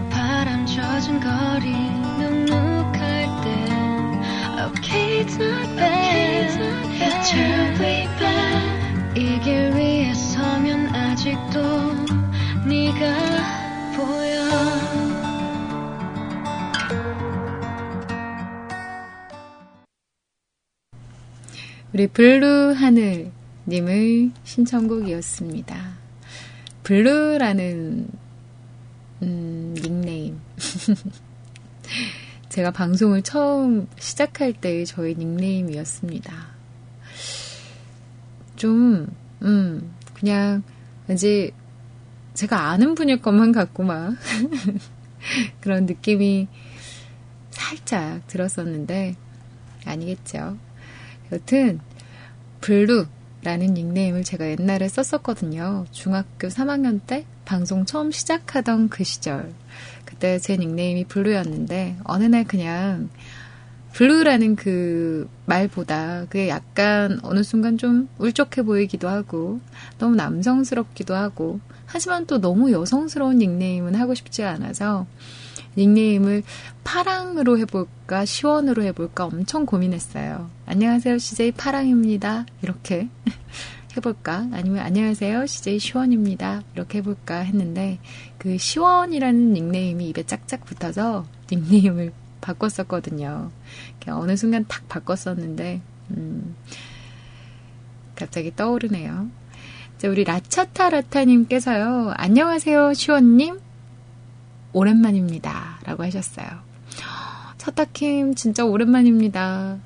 바람 젖은 거리 눅눅할 땐 Okay it's not bad Terribly bad 우리 블루 하늘 님의 신청곡이었습니다. 블루라는 음, 닉네임. 제가 방송을 처음 시작할 때의 저의 닉네임이었습니다. 좀, 음, 그냥, 왠지 제가 아는 분일 것만 같고 막, 그런 느낌이 살짝 들었었는데, 아니겠죠. 여튼, 블루, 라는 닉네임을 제가 옛날에 썼었거든요. 중학교 3학년 때 방송 처음 시작하던 그 시절. 그때 제 닉네임이 블루였는데, 어느 날 그냥 블루라는 그 말보다 그게 약간 어느 순간 좀 울적해 보이기도 하고, 너무 남성스럽기도 하고, 하지만 또 너무 여성스러운 닉네임은 하고 싶지 않아서, 닉네임을 파랑으로 해볼까, 시원으로 해볼까 엄청 고민했어요. 안녕하세요, CJ 파랑입니다. 이렇게 해볼까? 아니면 안녕하세요, CJ 시원입니다. 이렇게 해볼까 했는데, 그 시원이라는 닉네임이 입에 짝짝 붙어서 닉네임을 바꿨었거든요. 어느 순간 탁 바꿨었는데, 음, 갑자기 떠오르네요. 자, 우리 라차타라타님께서요, 안녕하세요, 시원님. 오랜만입니다. 라고 하셨어요. 첫타킴 진짜 오랜만입니다.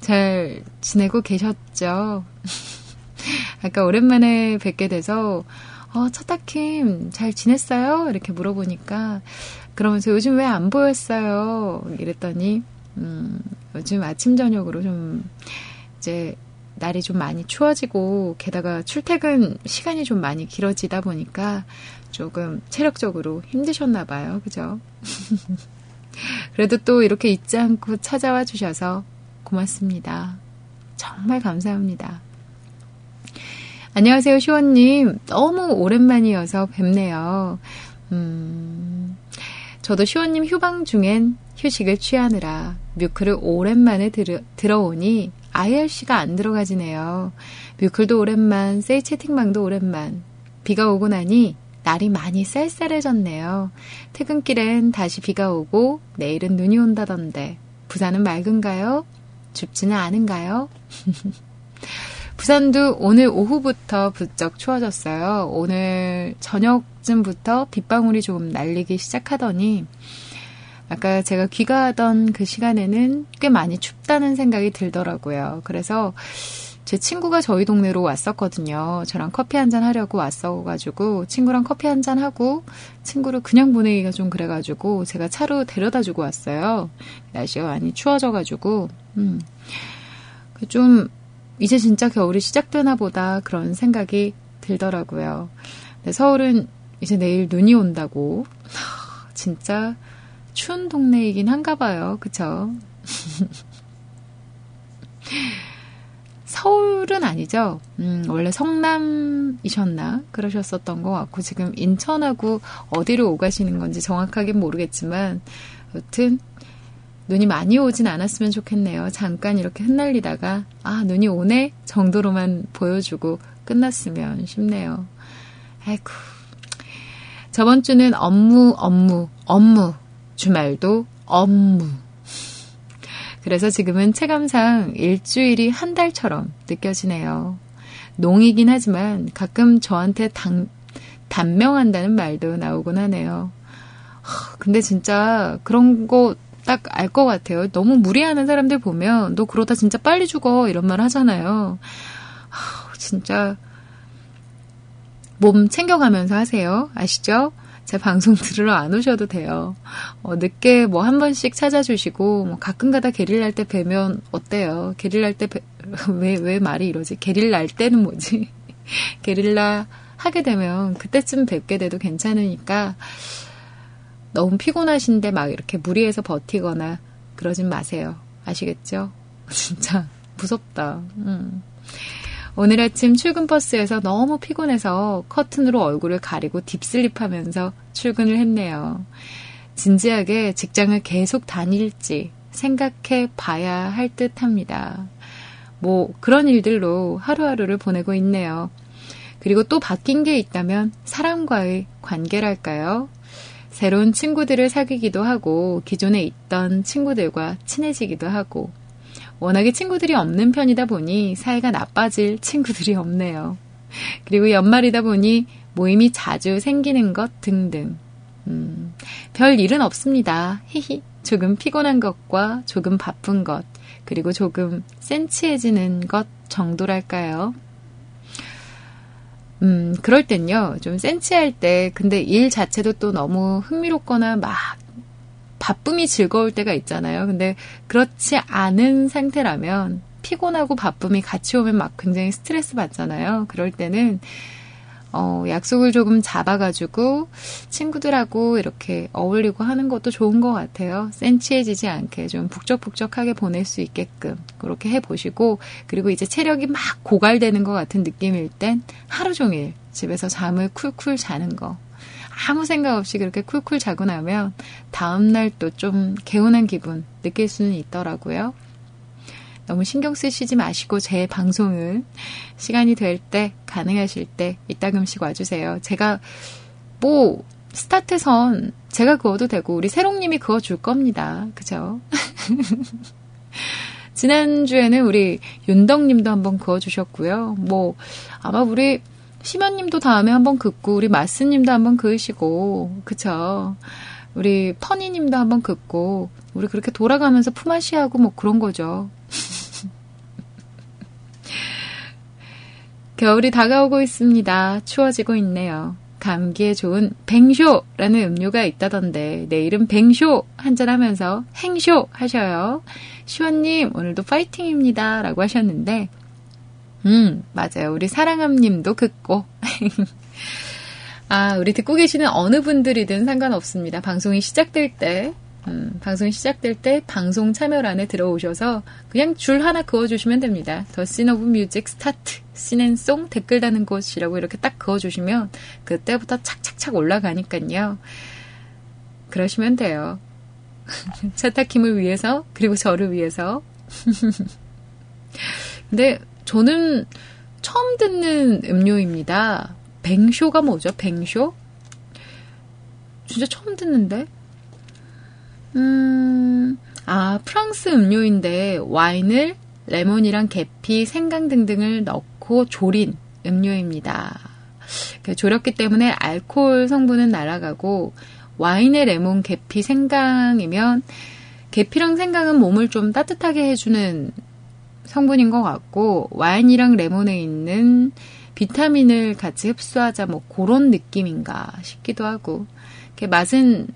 잘 지내고 계셨죠? 아까 오랜만에 뵙게 돼서 어, 첫타킴 잘 지냈어요? 이렇게 물어보니까 그러면서 요즘 왜 안 보였어요? 이랬더니 음, 요즘 아침 저녁으로 좀 이제 날이 좀 많이 추워지고 게다가 출퇴근 시간이 좀 많이 길어지다 보니까 조금 체력적으로 힘드셨나 봐요. 그죠? 그래도 또 이렇게 잊지 않고 찾아와 주셔서 고맙습니다. 정말 감사합니다. 안녕하세요, 시원님. 너무 오랜만이어서 뵙네요. 음, 저도 시원님 휴방 중엔 휴식을 취하느라 뮤클을 오랜만에 들, 들어오니 IRC가 안 들어가지네요. 뮤클도 오랜만, 세이 채팅방도 오랜만. 비가 오고 나니 날이 많이 쌀쌀해졌네요. 퇴근길엔 다시 비가 오고 내일은 눈이 온다던데 부산은 맑은가요? 춥지는 않은가요? 부산도 오늘 오후부터 부쩍 추워졌어요. 오늘 저녁쯤부터 빗방울이 조금 날리기 시작하더니 아까 제가 귀가하던 그 시간에는 꽤 많이 춥다는 생각이 들더라고요. 그래서 제 친구가 저희 동네로 왔었거든요. 저랑 커피 한 잔 하려고 왔어가지고 친구랑 커피 한 잔 하고 친구를 그냥 보내기가 좀 그래가지고 제가 차로 데려다 주고 왔어요. 날씨가 많이 추워져가지고 음. 좀 이제 진짜 겨울이 시작되나 보다 그런 생각이 들더라고요. 서울은 이제 내일 눈이 온다고 진짜 추운 동네이긴 한가 봐요. 그쵸? 서울은 아니죠. 음, 원래 성남이셨나? 그러셨었던 것 같고, 지금 인천하고 어디로 오가시는 건지 정확하게 모르겠지만, 여튼, 눈이 많이 오진 않았으면 좋겠네요. 잠깐 이렇게 흩날리다가, 아, 눈이 오네? 정도로만 보여주고 끝났으면 싶네요. 아이고. 저번 주는 업무, 업무, 업무. 주말도 업무. 그래서 지금은 체감상 일주일이 한 달처럼 느껴지네요. 농이긴 하지만 가끔 저한테 당, 단명한다는 말도 나오곤 하네요. 근데 진짜 그런 거 딱 알 것 같아요. 너무 무리하는 사람들 보면 너 그러다 진짜 빨리 죽어 이런 말 하잖아요. 진짜 몸 챙겨가면서 하세요. 아시죠? 제 방송 들으러 안 오셔도 돼요. 어, 늦게 뭐 한 번씩 찾아주시고, 뭐 가끔 가다 게릴날 때 뵈면 어때요? 게릴날 때, 뵈... 왜, 왜 말이 이러지? 게릴날 때는 뭐지? 게릴라 하게 되면 그때쯤 뵙게 돼도 괜찮으니까, 너무 피곤하신데 막 이렇게 무리해서 버티거나 그러진 마세요. 아시겠죠? 진짜 무섭다. 음. 오늘 아침 출근 버스에서 너무 피곤해서 커튼으로 얼굴을 가리고 딥슬립 하면서 출근을 했네요. 진지하게 직장을 계속 다닐지 생각해 봐야 할 듯 합니다. 뭐 그런 일들로 하루하루를 보내고 있네요. 그리고 또 바뀐 게 있다면 사람과의 관계랄까요? 새로운 친구들을 사귀기도 하고 기존에 있던 친구들과 친해지기도 하고 워낙에 친구들이 없는 편이다 보니 사이가 나빠질 친구들이 없네요. 그리고 연말이다 보니 모임이 자주 생기는 것 등등. 음, 별 일은 없습니다. 히히. 조금 피곤한 것과 조금 바쁜 것, 그리고 조금 센치해지는 것 정도랄까요? 음, 그럴 땐요, 좀 센치할 때, 근데 일 자체도 또 너무 흥미롭거나 막 바쁨이 즐거울 때가 있잖아요. 근데 그렇지 않은 상태라면 피곤하고 바쁨이 같이 오면 막 굉장히 스트레스 받잖아요. 그럴 때는 어, 약속을 조금 잡아가지고 친구들하고 이렇게 어울리고 하는 것도 좋은 것 같아요. 센치해지지 않게 좀 북적북적하게 보낼 수 있게끔 그렇게 해보시고 그리고 이제 체력이 막 고갈되는 것 같은 느낌일 땐 하루 종일 집에서 잠을 쿨쿨 자는 거 아무 생각 없이 그렇게 쿨쿨 자고 나면 다음날 또 좀 개운한 기분 느낄 수는 있더라고요. 너무 신경 쓰시지 마시고 제 방송을 시간이 될 때, 가능하실 때 이따금씩 와주세요. 제가 뭐 스타트선 제가 그어도 되고 우리 새롱님이 그어줄 겁니다. 그죠? 지난주에는 우리 윤덕님도 한번 그어주셨고요. 뭐 아마 우리 심연님도 다음에 한번 긋고 우리 마스님도 한번 그으시고 그쵸? 우리 퍼니님도 한번 긋고 우리 그렇게 돌아가면서 품앗이하고 뭐 그런 거죠. 겨울이 다가오고 있습니다. 추워지고 있네요. 감기에 좋은 뱅쇼라는 음료가 있다던데 내일은 뱅쇼 한잔하면서 행쇼 하셔요. 시원님 오늘도 파이팅입니다. 라고 하셨는데 음 맞아요. 우리 사랑함 님도 긋고 아 우리 듣고 계시는 어느 분들이든 상관없습니다. 방송이 시작될 때 음, 방송이 시작될 때 방송 참여란에 들어오셔서 그냥 줄 하나 그어주시면 됩니다. The Scene of Music start scene and song 댓글 다는 곳이라고 이렇게 딱 그어주시면 그때부터 착착착 올라가니까요. 그러시면 돼요. 차타킴을 위해서 그리고 저를 위해서 근데 저는 처음 듣는 음료입니다. 뱅쇼가 뭐죠? 뱅쇼? 진짜 처음 듣는데? 음, 아, 프랑스 음료인데 와인을 레몬이랑 계피, 생강 등등을 넣고 조린 음료입니다. 그 졸였기 때문에 알코올 성분은 날아가고 와인에 레몬, 계피, 생강이면 계피랑 생강은 몸을 좀 따뜻하게 해주는 성분인 것 같고 와인이랑 레몬에 있는 비타민을 같이 흡수하자 뭐 그런 느낌인가 싶기도 하고 맛은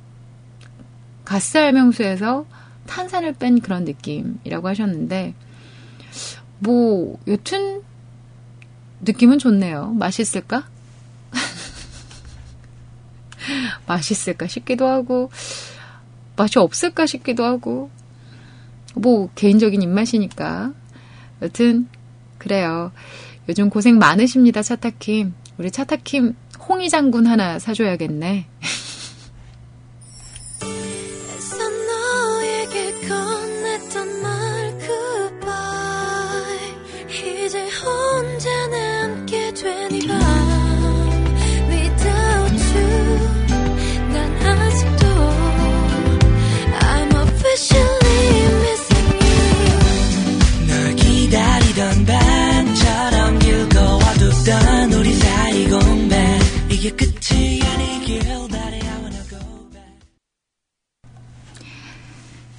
가스 알 명수에서 탄산을 뺀 그런 느낌이라고 하셨는데, 뭐, 여튼, 느낌은 좋네요. 맛있을까? 맛있을까 싶기도 하고, 맛이 없을까 싶기도 하고, 뭐, 개인적인 입맛이니까. 여튼, 그래요. 요즘 고생 많으십니다, 차타킴. 우리 차타킴 홍이 장군 하나 사줘야겠네.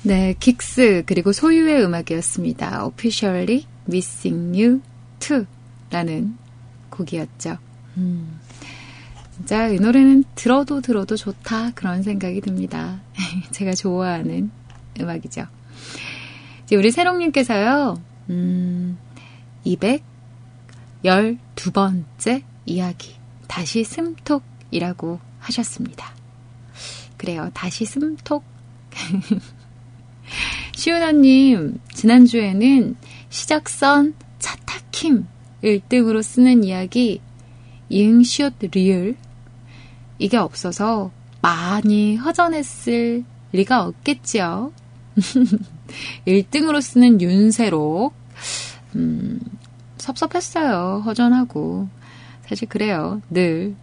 네, 긱스 그리고 소유의 음악이었습니다. Officially Missing You Too라는 곡이었죠. 음, 진짜 이 노래는 들어도 들어도 좋다 그런 생각이 듭니다. 제가 좋아하는 음악이죠. 이제 우리 새롱님께서요, 음, 212번째 이야기, 다시 숨톡이라고 하셨습니다. 그래요, 다시 숨톡. 시은아님, 지난주에는 시작선 차타킴 1등으로 쓰는 이야기 이응 시옷 리을 이게 없어서 많이 허전했을 리가 없겠지요. 1등으로 쓰는 윤세록 음, 섭섭했어요. 허전하고 사실 그래요. 늘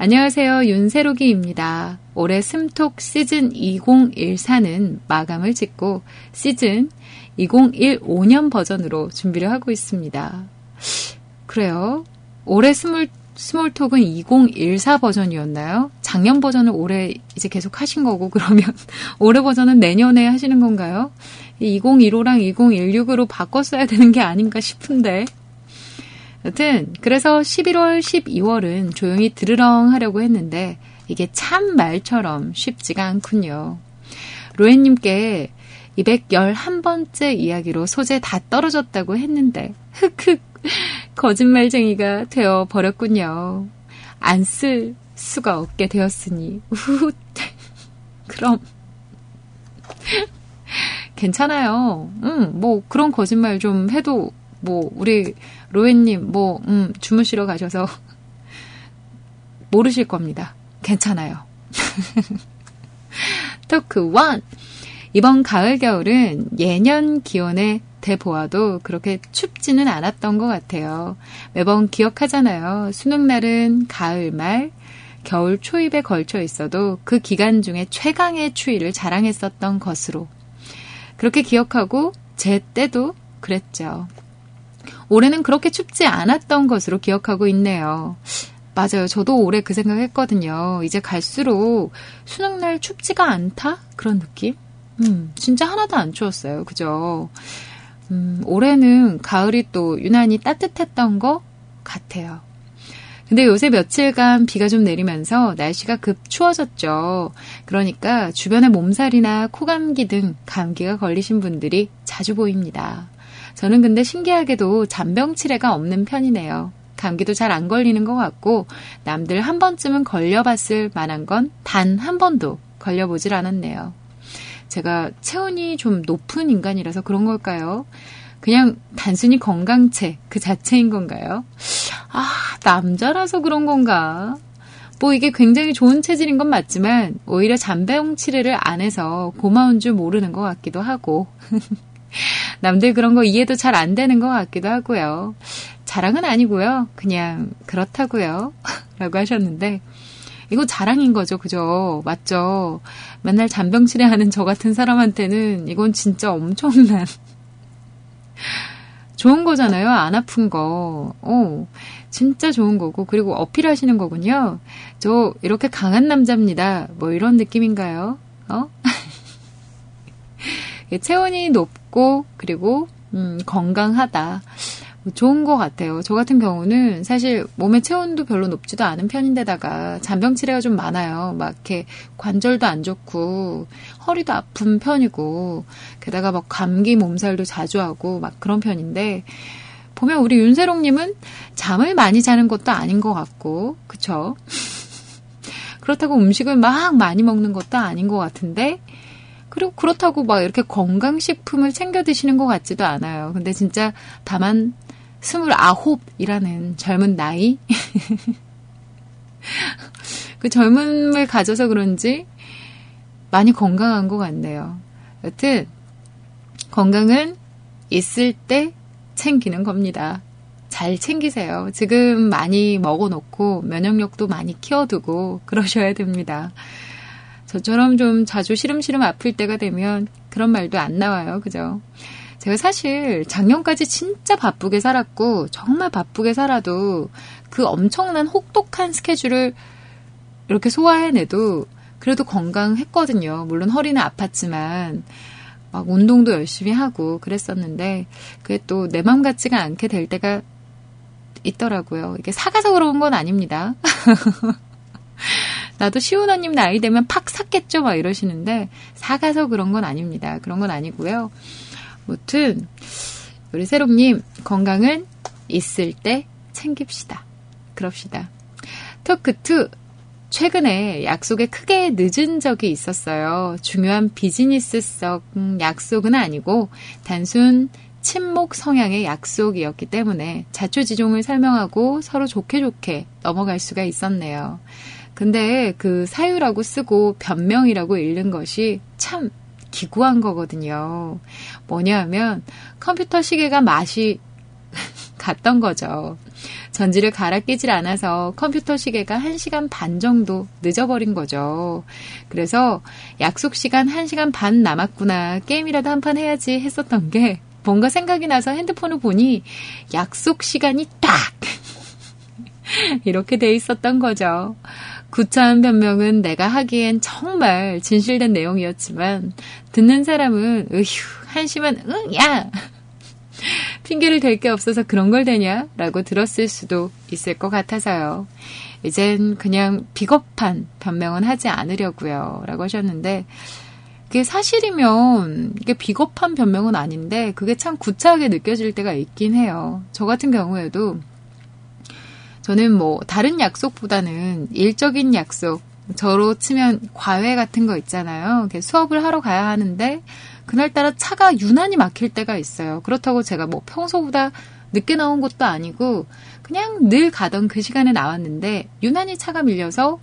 안녕하세요. 윤세록이입니다. 올해 small talk 시즌 2014는 마감을 짓고 시즌 2015년 버전으로 준비를 하고 있습니다. 그래요. 올해 small, small talk은 2014 버전이었나요? 작년 버전을 올해 이제 계속 하신 거고, 그러면 올해 버전은 내년에 하시는 건가요? 2015랑 2016으로 바꿨어야 되는 게 아닌가 싶은데. 여튼 그래서 11월, 12월은 조용히 드르렁 하려고 했는데 이게 참 말처럼 쉽지가 않군요. 로엔님께 211번째 이야기로 소재 다 떨어졌다고 했는데 흑흑 거짓말쟁이가 되어 버렸군요. 안 쓸 수가 없게 되었으니 우후 그럼 괜찮아요. 음, 뭐 그런 거짓말 좀 해도 뭐 우리 로엔님 뭐 음, 주무시러 가셔서 모르실 겁니다. 괜찮아요. 토크 1. 이번 가을 겨울은 예년 기온에 대보아도 그렇게 춥지는 않았던 것 같아요. 매번 기억하잖아요. 수능날은 가을 말, 겨울 초입에 걸쳐 있어도 그 기간 중에 최강의 추위를 자랑했었던 것으로. 그렇게 기억하고 제 때도 그랬죠. 올해는 그렇게 춥지 않았던 것으로 기억하고 있네요. 맞아요. 저도 올해 그 생각 했거든요. 이제 갈수록 수능 날 춥지가 않다? 그런 느낌? 음, 진짜 하나도 안 추웠어요. 그죠? 음, 올해는 가을이 또 유난히 따뜻했던 것 같아요. 근데 요새 며칠간 비가 좀 내리면서 날씨가 급 추워졌죠. 그러니까 주변에 몸살이나 코감기 등 감기가 걸리신 분들이 자주 보입니다. 저는 근데 신기하게도 잔병 치레가 없는 편이네요. 감기도 잘 안 걸리는 것 같고 남들 한 번쯤은 걸려봤을 만한 건 단 한 번도 걸려보질 않았네요. 제가 체온이 좀 높은 인간이라서 그런 걸까요? 그냥 단순히 건강체 그 자체인 건가요? 아, 남자라서 그런 건가? 뭐 이게 굉장히 좋은 체질인 건 맞지만 오히려 잔병 치레를 안 해서 고마운 줄 모르는 것 같기도 하고 남들 그런 거 이해도 잘 안 되는 것 같기도 하고요. 자랑은 아니고요. 그냥 그렇다고요. 라고 하셨는데 이거 자랑인 거죠. 그죠? 맞죠? 맨날 잔병치레 하는 저 같은 사람한테는 이건 진짜 엄청난 좋은 거잖아요. 안 아픈 거. 어, 진짜 좋은 거고. 그리고 어필하시는 거군요. 저 이렇게 강한 남자입니다. 뭐 이런 느낌인가요? 어? 체온이 높고, 그리고, 음, 건강하다. 좋은 것 같아요. 저 같은 경우는 사실 몸의 체온도 별로 높지도 않은 편인데다가 잔병 치레가 좀 많아요. 막 이렇게 관절도 안 좋고 허리도 아픈 편이고 게다가 막 감기 몸살도 자주 하고 막 그런 편인데 보면 우리 윤세롱님은 잠을 많이 자는 것도 아닌 것 같고 그쵸? 그렇다고 음식을 막 많이 먹는 것도 아닌 것 같은데 그리고 그렇다고 막 이렇게 건강식품을 챙겨 드시는 것 같지도 않아요. 근데 진짜 다만 스물아홉이라는 젊은 나이? 그 젊음을 가져서 그런지 많이 건강한 것 같네요. 여튼, 건강은 있을 때 챙기는 겁니다. 잘 챙기세요. 지금 많이 먹어놓고 면역력도 많이 키워두고 그러셔야 됩니다. 저처럼 좀 자주 시름시름 아플 때가 되면 그런 말도 안 나와요. 그죠? 제가 사실 작년까지 진짜 바쁘게 살았고 정말 바쁘게 살아도 그 엄청난 혹독한 스케줄을 이렇게 소화해내도 그래도 건강했거든요. 물론 허리는 아팠지만 막 운동도 열심히 하고 그랬었는데 그게 또 내 맘 같지가 않게 될 때가 있더라고요. 이게 사가서 그런 건 아닙니다. 나도 시우나님 나이 되면 팍 샀겠죠? 막 이러시는데 사가서 그런 건 아닙니다. 그런 건 아니고요. 무튼 우리 세롬님 건강은 있을 때 챙깁시다. 그럽시다. 토크 2 최근에 약속에 크게 늦은 적이 있었어요. 중요한 비즈니스성 약속은 아니고 단순 침묵 성향의 약속이었기 때문에 자초지종을 설명하고 서로 좋게 좋게 넘어갈 수가 있었네요. 근데 그 사유라고 쓰고 변명이라고 읽는 것이 참 기구한 거거든요. 뭐냐 하면 컴퓨터 시계가 맛이 갔던 거죠. 전지를 갈아 끼질 않아서 컴퓨터 시계가 1시간 반 정도 늦어버린 거죠. 그래서 약속 시간 1시간 반 남았구나. 게임이라도 한 판 해야지 했었던 게 뭔가 생각이 나서 핸드폰을 보니 약속 시간이 딱! 이렇게 돼 있었던 거죠. 구차한 변명은 내가 하기엔 정말 진실된 내용이었지만 듣는 사람은 으휴 한심한 응야 핑계를 댈 게 없어서 그런 걸 되냐? 라고 들었을 수도 있을 것 같아서요. 이젠 그냥 비겁한 변명은 하지 않으려고요. 라고 하셨는데, 그게 사실이면 이게 비겁한 변명은 아닌데, 그게 참 구차하게 느껴질 때가 있긴 해요. 저 같은 경우에도 저는 뭐 다른 약속보다는 일적인 약속, 저로 치면 과외 같은 거 있잖아요. 수업을 하러 가야 하는데 그날따라 차가 유난히 막힐 때가 있어요. 그렇다고 제가 뭐 평소보다 늦게 나온 것도 아니고 그냥 늘 가던 그 시간에 나왔는데 유난히 차가 밀려서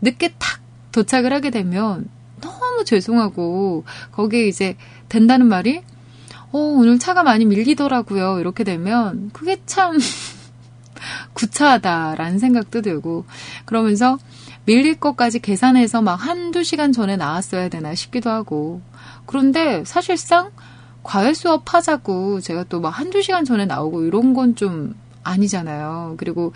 늦게 탁 도착을 하게 되면 너무 죄송하고 거기에 이제 된다는 말이 어, 오늘 차가 많이 밀리더라고요. 이렇게 되면 그게 참 구차하다라는 생각도 들고 그러면서 밀릴 것까지 계산해서 막 한두 시간 전에 나왔어야 되나 싶기도 하고 그런데 사실상 과외 수업 하자고 제가 또 막 한두 시간 전에 나오고 이런 건 좀 아니잖아요. 그리고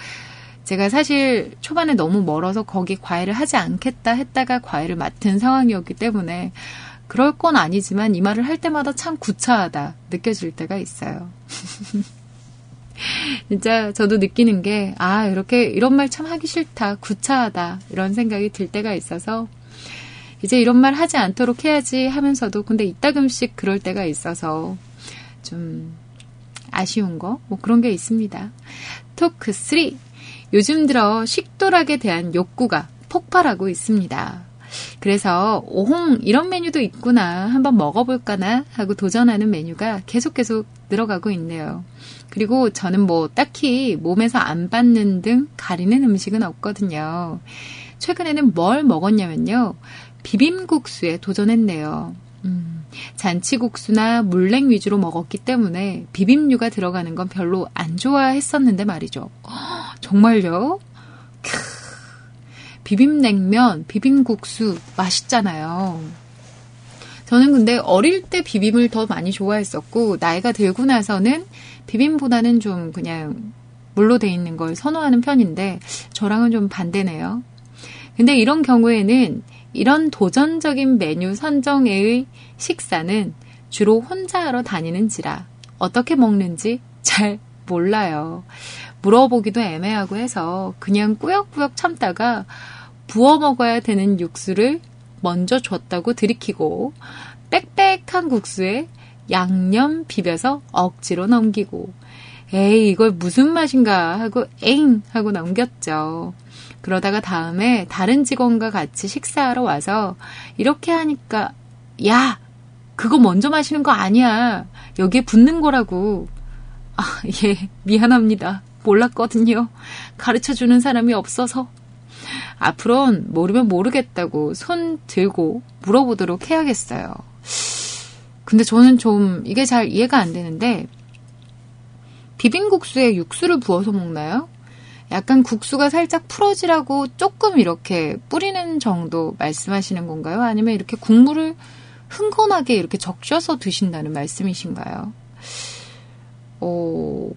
제가 사실 초반에 너무 멀어서 거기 과외를 하지 않겠다 했다가 과외를 맡은 상황이었기 때문에 그럴 건 아니지만 이 말을 할 때마다 참 구차하다 느껴질 때가 있어요. 진짜 저도 느끼는 게, 아, 이렇게, 이런 말 참 하기 싫다, 구차하다, 이런 생각이 들 때가 있어서, 이제 이런 말 하지 않도록 해야지 하면서도, 근데 이따금씩 그럴 때가 있어서, 좀, 아쉬운 거, 뭐 그런 게 있습니다. 토크 3. 요즘 들어 식도락에 대한 욕구가 폭발하고 있습니다. 그래서 오홍 이런 메뉴도 있구나 한번 먹어볼까나 하고 도전하는 메뉴가 계속 계속 늘어가고 있네요. 그리고 저는 뭐 딱히 몸에서 안 받는 등 가리는 음식은 없거든요. 최근에는 뭘 먹었냐면요. 비빔국수에 도전했네요. 음, 잔치국수나 물냉 위주로 먹었기 때문에 비빔류가 들어가는 건 별로 안 좋아했었는데 말이죠. 허, 정말요? 크, 비빔냉면, 비빔국수 맛있잖아요. 저는 근데 어릴 때 비빔을 더 많이 좋아했었고 나이가 들고 나서는 비빔보다는 좀 그냥 물로 돼 있는 걸 선호하는 편인데 저랑은 좀 반대네요. 근데 이런 경우에는 이런 도전적인 메뉴 선정의 식사는 주로 혼자 하러 다니는지라 어떻게 먹는지 잘 몰라요. 물어보기도 애매하고 해서 그냥 꾸역꾸역 참다가 부어 먹어야 되는 육수를 먼저 줬다고 들이키고 빽빽한 국수에 양념 비벼서 억지로 넘기고 에이 이걸 무슨 맛인가 하고 엥 하고 넘겼죠. 그러다가 다음에 다른 직원과 같이 식사하러 와서 이렇게 하니까 야 그거 먼저 마시는 거 아니야. 여기에 붙는 거라고. 아 예 미안합니다 몰랐거든요 가르쳐 주는 사람이 없어서 앞으론 모르면 모르겠다고 손 들고 물어보도록 해야겠어요. 근데 저는 좀 이게 잘 이해가 안 되는데 비빔국수에 육수를 부어서 먹나요? 약간 국수가 살짝 풀어지라고 조금 이렇게 뿌리는 정도 말씀하시는 건가요? 아니면 이렇게 국물을 흥건하게 이렇게 적셔서 드신다는 말씀이신가요? 어,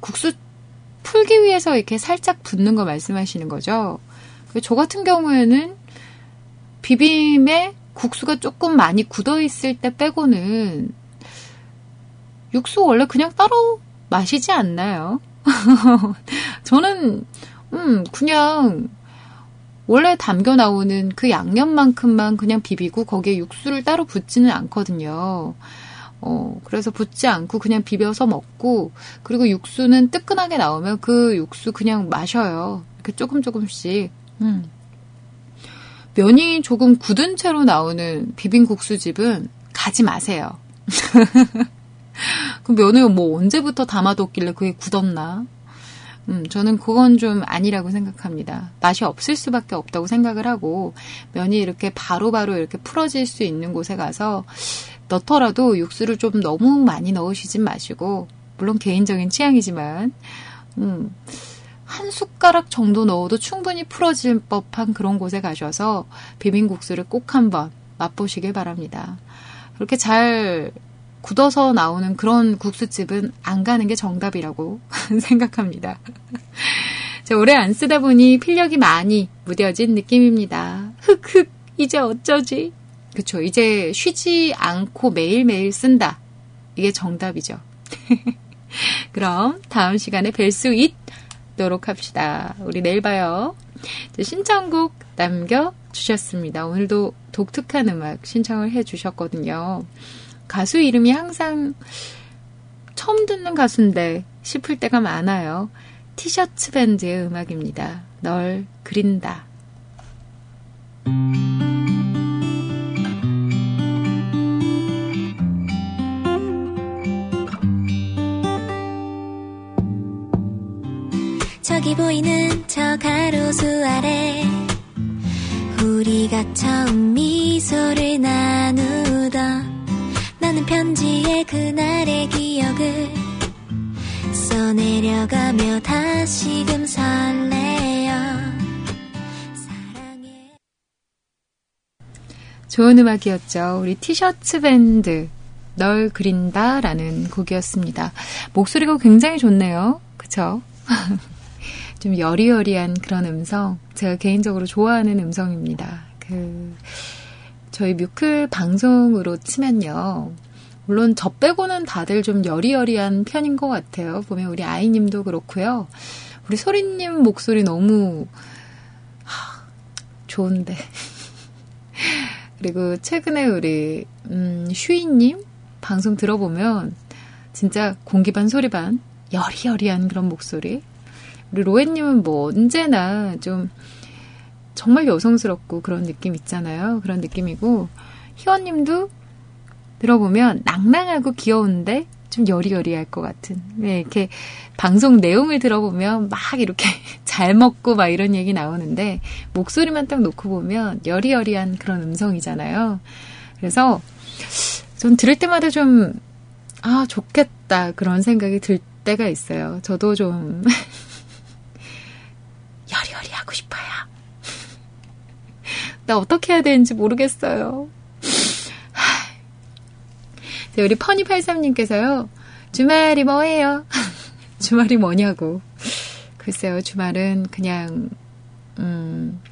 국수 풀기 위해서 이렇게 살짝 붓는 거 말씀하시는 거죠? 저 같은 경우에는 비빔에 국수가 조금 많이 굳어 있을 때 빼고는 육수 원래 그냥 따로 마시지 않나요? 저는 음 그냥 원래 담겨 나오는 그 양념만큼만 그냥 비비고 거기에 육수를 따로 붓지는 않거든요. 어, 그래서 붓지 않고 그냥 비벼서 먹고, 그리고 육수는 뜨끈하게 나오면 그 육수 그냥 마셔요. 이렇게 조금 조금씩. 음. 면이 조금 굳은 채로 나오는 비빔국수집은 가지 마세요. 그 면을 뭐 언제부터 담아뒀길래 그게 굳었나? 음, 저는 그건 좀 아니라고 생각합니다. 맛이 없을 수밖에 없다고 생각을 하고, 면이 이렇게 바로바로 바로 이렇게 풀어질 수 있는 곳에 가서 넣더라도 육수를 좀 너무 많이 넣으시진 마시고, 물론 개인적인 취향이지만, 음, 한 숟가락 정도 넣어도 충분히 풀어질 법한 그런 곳에 가셔서 비빔국수를 꼭 한번 맛보시길 바랍니다. 그렇게 잘 굳어서 나오는 그런 국수집은 안 가는 게 정답이라고 생각합니다. 자, 오래 안 쓰다 보니 필력이 많이 무뎌진 느낌입니다. 흑흑, 이제 어쩌지? 그쵸. 이제 쉬지 않고 매일매일 쓴다. 이게 정답이죠. 그럼 다음 시간에 뵐 수 있도록 합시다. 우리 내일 봐요. 신청곡 남겨주셨습니다. 오늘도 독특한 음악 신청을 해주셨거든요. 가수 이름이 항상 처음 듣는 가수인데 싶을 때가 많아요. 티셔츠 밴드의 음악입니다. 널 그린다. 저기 보이는 저 가로수 아래 우리가 처음 미소를 나누던 나는 편지에 그날의 기억을 써내려가며 다시금 설레요 사랑해 좋은 음악이었죠. 우리 티셔츠 밴드 널 그린다라는 곡이었습니다. 목소리가 굉장히 좋네요. 그쵸? 좀 여리여리한 그런 음성. 제가 개인적으로 좋아하는 음성입니다. 그, 저희 뮤클 방송으로 치면요. 물론 저 빼고는 다들 좀 여리여리한 편인 것 같아요. 보면 우리 아이님도 그렇고요. 우리 소리님 목소리 너무 하, 좋은데. 그리고 최근에 우리 음, 슈이님 방송 들어보면 진짜 공기 반 소리 반 여리여리한 그런 목소리. 우리 로에님은 뭐 언제나 좀 정말 여성스럽고 그런 느낌 있잖아요. 그런 느낌이고 희원님도 들어보면 낭낭하고 귀여운데 좀 여리여리할 것 같은. 네, 이렇게 방송 내용을 들어보면 막 이렇게 잘 먹고 막 이런 얘기 나오는데 목소리만 딱 놓고 보면 여리여리한 그런 음성이잖아요. 그래서 전 들을 때마다 좀, 아, 좋겠다. 그런 생각이 들 때가 있어요. 저도 좀 여리여리하고 싶어요. 나 어떻게 해야 되는지 모르겠어요. 우리 퍼니83님께서요, 주말이 뭐예요? 주말이 뭐냐고. 글쎄요, 주말은 그냥, 음,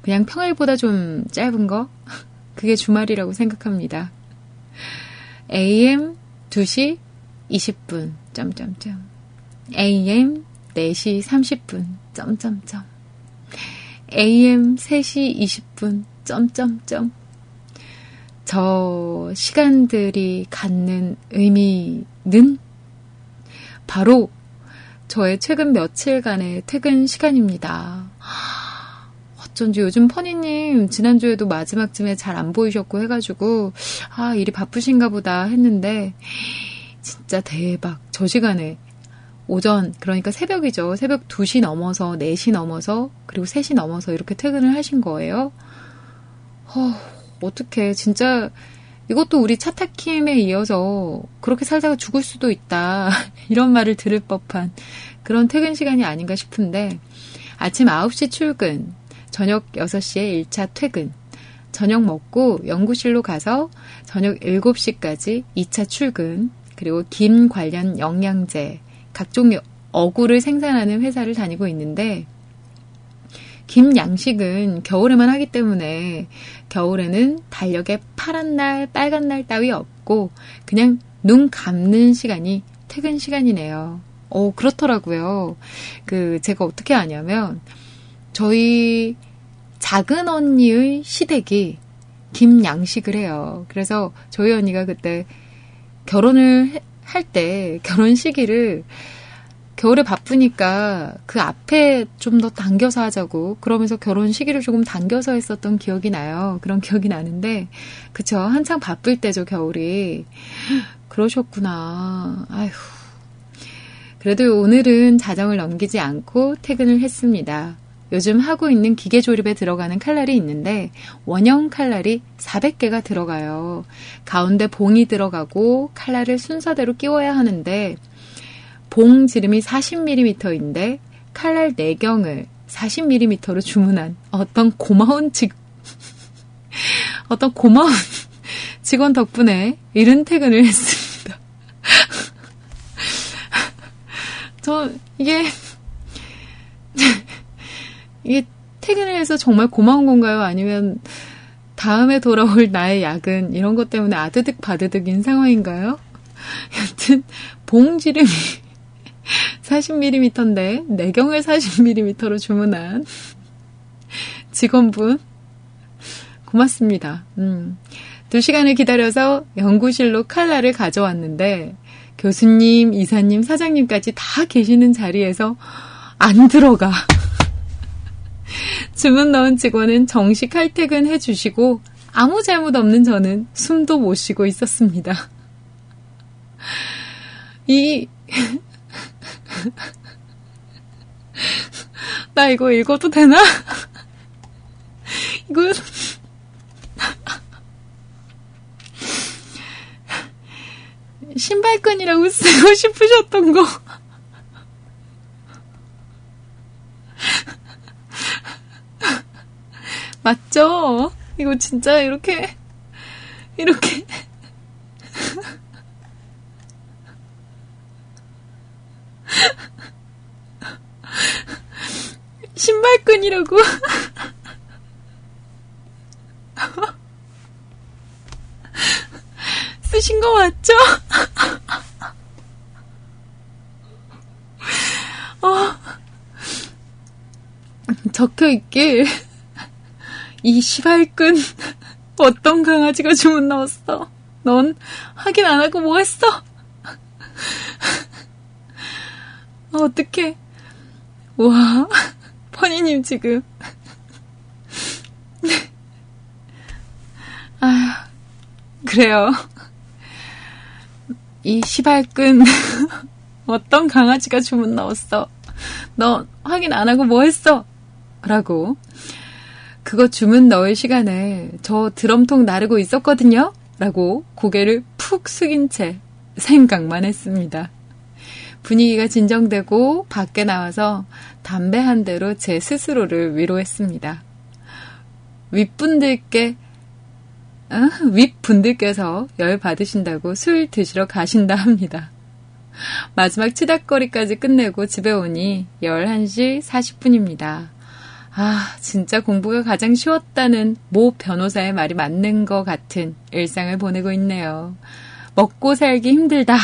그냥 평일보다 좀 짧은 거? 그게 주말이라고 생각합니다. AM 2시 20분, 점점점. AM 4시 30분, 점점점. AM 3시 20분, 점점점. 저 시간들이 갖는 의미는 바로 저의 최근 며칠간의 퇴근 시간입니다. 어쩐지 요즘 퍼니님 지난주에도 마지막쯤에 잘 안 보이셨고 해가지고 아 일이 바쁘신가 보다 했는데 진짜 대박 저 시간에 오전 그러니까 새벽이죠. 새벽 2시 넘어서 4시 넘어서 그리고 3시 넘어서 이렇게 퇴근을 하신 거예요. 어, 어떻게 진짜 이것도 우리 차타킴에 이어서 그렇게 살다가 죽을 수도 있다. 이런 말을 들을 법한 그런 퇴근 시간이 아닌가 싶은데 아침 9시 출근, 저녁 6시에 1차 퇴근, 저녁 먹고 연구실로 가서 저녁 7시까지 2차 출근, 그리고 김 관련 영양제, 각종 어구를 생산하는 회사를 다니고 있는데 김 양식은 겨울에만 하기 때문에 겨울에는 달력에 파란 날, 빨간 날 따위 없고 그냥 눈 감는 시간이 퇴근 시간이네요. 어, 그렇더라고요. 그, 제가 어떻게 아냐면, 저희 작은 언니의 시댁이 김양식을 해요. 그래서 저희 언니가 그때 결혼을 할 때 결혼 시기를 겨울에 바쁘니까 그 앞에 좀 더 당겨서 하자고 그러면서 결혼 시기를 조금 당겨서 했었던 기억이 나요. 그런 기억이 나는데 그쵸 한창 바쁠 때죠 겨울이 그러셨구나. 아휴. 그래도 오늘은 자정을 넘기지 않고 퇴근을 했습니다. 요즘 하고 있는 기계 조립에 들어가는 칼날이 있는데 원형 칼날이 400개가 들어가요. 가운데 봉이 들어가고 칼날을 순서대로 끼워야 하는데 봉 지름이 40mm인데 칼날 4경을 40mm로 주문한 어떤 고마운 직, 어떤 고마운 직원 덕분에 이른 퇴근을 했습니다. 저, 이게, 이게 퇴근을 해서 정말 고마운 건가요? 아니면 다음에 돌아올 나의 야근, 이런 것 때문에 아드득 바드득인 상황인가요? 여튼, 봉 지름이 40mm인데 내경을 40mm로 주문한 직원분 고맙습니다. 음. 두 시간을 기다려서 연구실로 칼날을 가져왔는데 교수님, 이사님, 사장님까지 다 계시는 자리에서 안 들어가. 주문 넣은 직원은 정식 칼퇴근 해주시고 아무 잘못 없는 저는 숨도 못 쉬고 있었습니다. 이 나 이거 읽어도 되나? 이거 신발끈이라고 쓰고 싶으셨던 거. 맞죠? 이거 진짜 이렇게, 이렇게. 신발끈이라고. 쓰신 거 맞죠? 어, 적혀 있길. 이 시발끈 어떤 강아지가 주문 넣었어? 넌 확인 안 하고 뭐 했어? 어, 어떡해. 와, 퍼니님 지금. 아, 그래요. 이 시발끈 어떤 강아지가 주문 넣었어? 너 확인 안 하고 뭐 했어? 라고. 그거 주문 넣을 시간에 저 드럼통 나르고 있었거든요? 라고 고개를 푹 숙인 채 생각만 했습니다. 분위기가 진정되고 밖에 나와서 담배 한 대로 제 스스로를 위로했습니다. 윗분들께 어? 윗분들께서 열 받으신다고 술 드시러 가신다 합니다. 마지막 치닥거리까지 끝내고 집에 오니 11시 40분입니다. 아, 진짜 공부가 가장 쉬웠다는 모 변호사의 말이 맞는 것 같은 일상을 보내고 있네요. 먹고 살기 힘들다.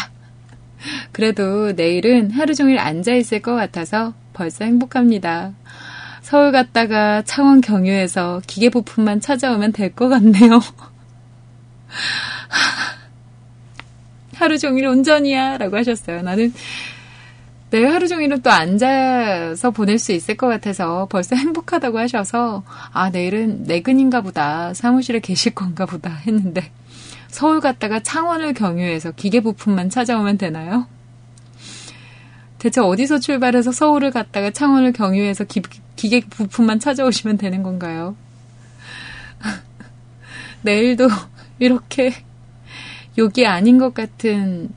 그래도 내일은 하루 종일 앉아있을 것 같아서 벌써 행복합니다. 서울 갔다가 창원 경유해서 기계 부품만 찾아오면 될 것 같네요. 하루 종일 운전이야. 라고 하셨어요. 나는 내일 하루 종일은 또 앉아서 보낼 수 있을 것 같아서 벌써 행복하다고 하셔서 아, 내일은 내근인가 보다. 사무실에 계실 건가 보다 했는데 서울 갔다가 창원을 경유해서 기계 부품만 찾아오면 되나요? 대체 어디서 출발해서 서울을 갔다가 창원을 경유해서 기, 기계 부품만 찾아오시면 되는 건가요? 내일도 이렇게 욕이 아닌 것 같은,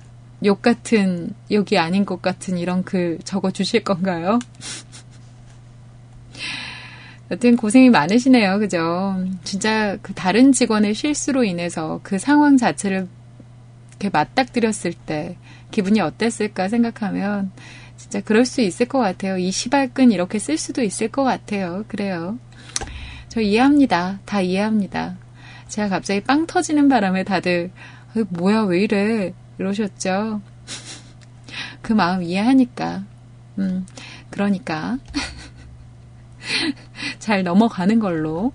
욕 같은, 욕이 아닌 것 같은 이런 글 적어 주실 건가요? 여튼 고생이 많으시네요. 그죠? 진짜 그 다른 직원의 실수로 인해서 그 상황 자체를 이렇게 맞닥뜨렸을 때 기분이 어땠을까 생각하면 진짜 그럴 수 있을 것 같아요. 이 시발끈 이렇게 쓸 수도 있을 것 같아요. 그래요. 저 이해합니다. 다 이해합니다. 제가 갑자기 빵 터지는 바람에 다들 뭐야 왜 이래 이러셨죠. 그 마음 이해하니까. 음, 그러니까 잘 넘어가는 걸로.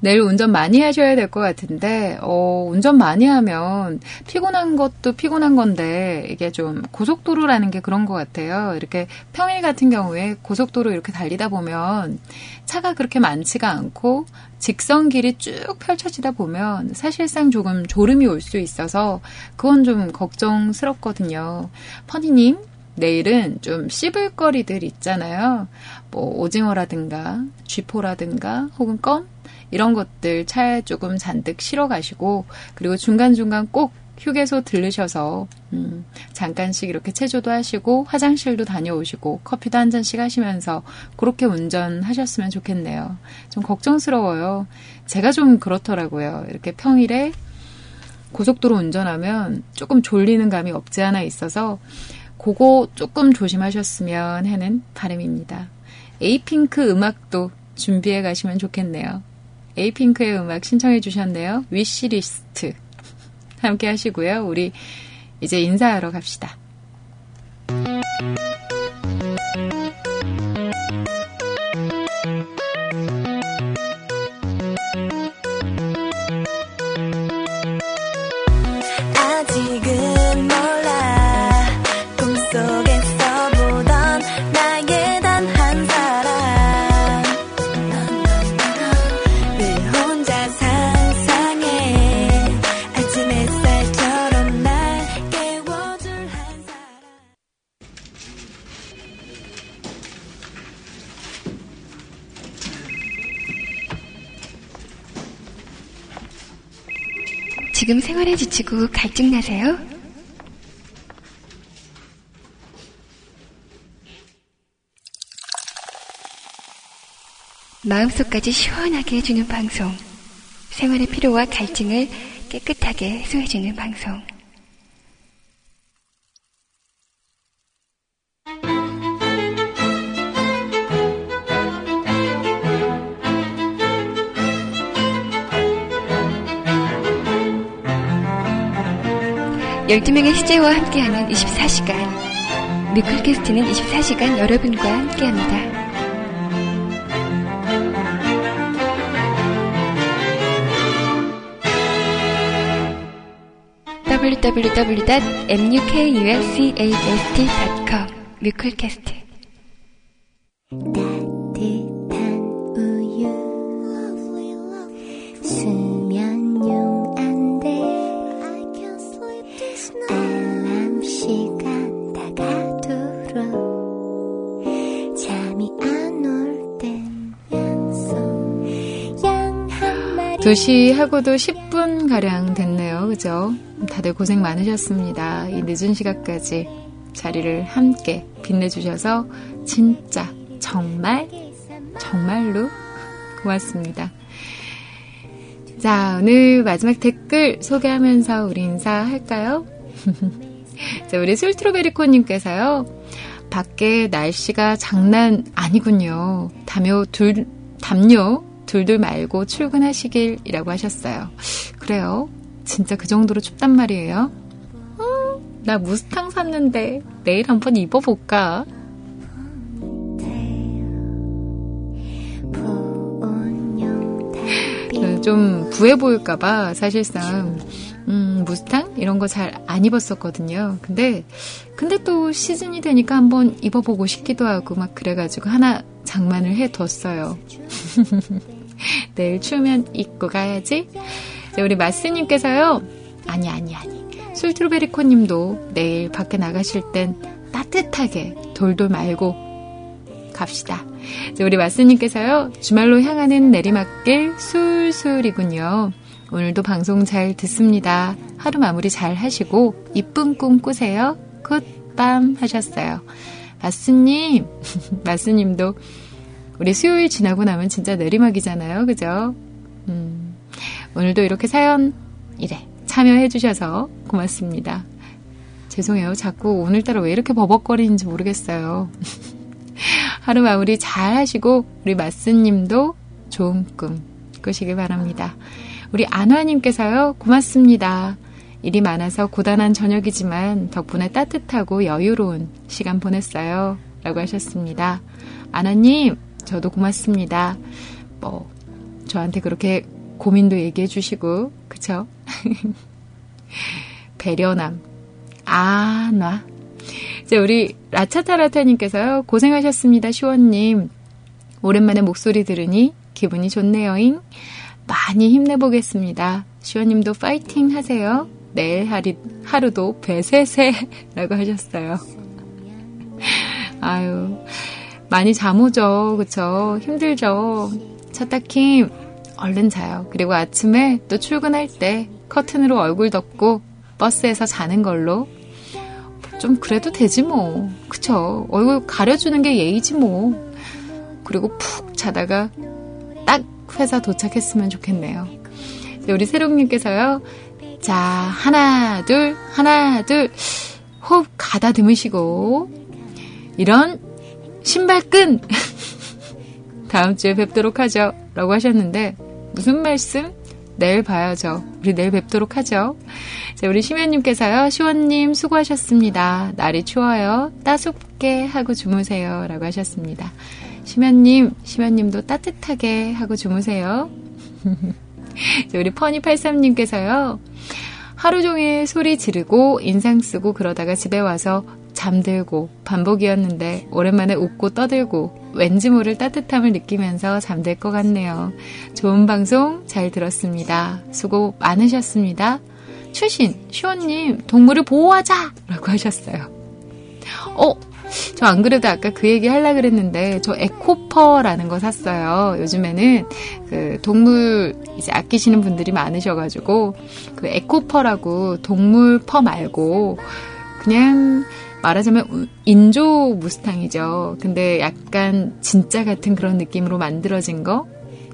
내일 운전 많이 하셔야 될 것 같은데, 어, 운전 많이 하면 피곤한 것도 피곤한 건데, 이게 좀 고속도로라는 게 그런 것 같아요. 이렇게 평일 같은 경우에 고속도로 이렇게 달리다 보면 차가 그렇게 많지가 않고, 직선 길이 쭉 펼쳐지다 보면 사실상 조금 졸음이 올 수 있어서 그건 좀 걱정스럽거든요. 퍼니님, 내일은 좀 씹을 거리들 있잖아요. 뭐 오징어라든가 쥐포라든가 혹은 껌 이런 것들 차에 조금 잔뜩 실어 가시고 그리고 중간중간 꼭 휴게소 들르셔서 음, 잠깐씩 이렇게 체조도 하시고 화장실도 다녀오시고 커피도 한 잔씩 하시면서 그렇게 운전하셨으면 좋겠네요. 좀 걱정스러워요. 제가 좀 그렇더라고요. 이렇게 평일에 고속도로 운전하면 조금 졸리는 감이 없지 않아 있어서 그거 조금 조심하셨으면 하는 바람입니다. 에이핑크 음악도 준비해 가시면 좋겠네요. 에이핑크의 음악 신청해 주셨네요. 위시리스트. 함께 하시고요. 우리 이제 인사하러 갑시다. 지금 생활에 지치고 갈증나세요? 마음속까지 시원하게 해주는 방송. 생활의 피로와 갈증을 깨끗하게 해소해주는 방송. 12명의 CJ와 함께하는 24시간. 뮤클캐스트는 24시간 여러분과 함께합니다. www.mukulcast.com 뮤클캐스트 도시 하고도 10분 가량 됐네요. 그죠? 다들 고생 많으셨습니다. 이 늦은 시각까지 자리를 함께 빛내주셔서 진짜 정말 정말로 고맙습니다. 자, 오늘 마지막 댓글 소개하면서 우리 인사할까요? 자, 우리 술트로베리코님께서요. 밖에 날씨가 장난 아니군요. 담요 둘, 담요 둘둘 말고 출근하시길이라고 하셨어요. 그래요. 진짜 그 정도로 춥단 말이에요. 어, 나 무스탕 샀는데 내일 한번 입어볼까? 좀 부해 보일까봐 사실상 음, 무스탕 이런 거 잘 안 입었었거든요. 근데 근데 또 시즌이 되니까 한번 입어보고 싶기도 하고 막 그래가지고 하나 장만을 해뒀어요. 내일 추우면 입고 가야지. 우리 마스님께서요. 아니 아니 아니. 술트로베리코 님도 내일 밖에 나가실 땐 따뜻하게 돌돌 말고 갑시다. 우리 마스님께서요. 주말로 향하는 내리막길 술술이군요. 오늘도 방송 잘 듣습니다. 하루 마무리 잘 하시고 이쁜 꿈 꾸세요. 굿밤 하셨어요. 마스님, 마스님도 우리 수요일 지나고 나면 진짜 내리막이잖아요. 그죠? 음, 오늘도 이렇게 사연 이래 참여해 주셔서 고맙습니다. 죄송해요. 자꾸 오늘따라 왜 이렇게 버벅거리는지 모르겠어요. 하루 마무리 잘 하시고 우리 마스님도 좋은 꿈 꾸시길 바랍니다. 우리 안화님께서요. 고맙습니다. 일이 많아서 고단한 저녁이지만 덕분에 따뜻하고 여유로운 시간 보냈어요. 라고 하셨습니다. 안화님, 저도 고맙습니다. 뭐, 저한테 그렇게 고민도 얘기해 주시고, 그쵸? 배려남. 아, 나. 이제 우리 라차타라타님께서요, 고생하셨습니다, 시원님. 오랜만에 목소리 들으니 기분이 좋네요잉. 많이 힘내보겠습니다. 시원님도 파이팅 하세요. 내일 하루, 하루도 배세세라고 하셨어요. 아유, 많이 잠 오죠. 그쵸? 힘들죠. 첫딱힘 얼른 자요. 그리고 아침에 또 출근할 때 커튼으로 얼굴 덮고 버스에서 자는 걸로 좀 그래도 되지 뭐. 그쵸? 얼굴 가려주는 게 예의지 뭐. 그리고 푹 자다가 딱 회사 도착했으면 좋겠네요. 우리 새롱님께서요. 자, 하나, 둘, 하나, 둘. 호흡 가다듬으시고. 이런 신발끈! 다음 주에 뵙도록 하죠. 라고 하셨는데, 무슨 말씀? 내일 봐야죠. 우리 내일 뵙도록 하죠. 자, 우리 심연님께서요, 시원님 수고하셨습니다. 날이 추워요. 따숩게 하고 주무세요. 라고 하셨습니다. 심연님, 심연님도 따뜻하게 하고 주무세요. 자, 우리 퍼니83님께서요, 하루 종일 소리 지르고 인상 쓰고 그러다가 집에 와서 잠들고 반복이었는데 오랜만에 웃고 떠들고 왠지 모를 따뜻함을 느끼면서 잠들 것 같네요. 좋은 방송 잘 들었습니다. 수고 많으셨습니다. 출신 시원님 동물을 보호하자 라고 하셨어요. 어? 저 안 그래도 아까 그 얘기 하려 그랬는데 저 에코퍼라는 거 샀어요. 요즘에는 그 동물 이제 아끼시는 분들이 많으셔가지고 그 에코퍼라고 동물 퍼 말고 그냥 말하자면 인조 무스탕이죠. 근데 약간 진짜 같은 그런 느낌으로 만들어진 거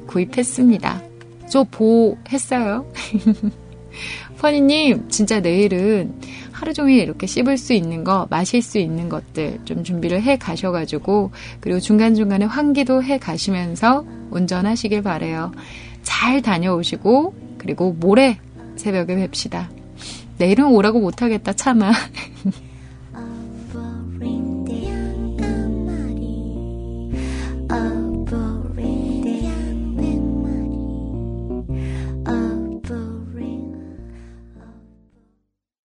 구입했습니다. 저 보했어요. 퍼니님, 진짜 내일은 하루 종일 이렇게 씹을 수 있는 거, 마실 수 있는 것들 좀 준비를 해 가셔가지고, 그리고 중간중간에 환기도 해 가시면서 운전하시길 바래요. 잘 다녀오시고, 그리고 모레 새벽에 뵙시다. 내일은 오라고 못하겠다, 차마.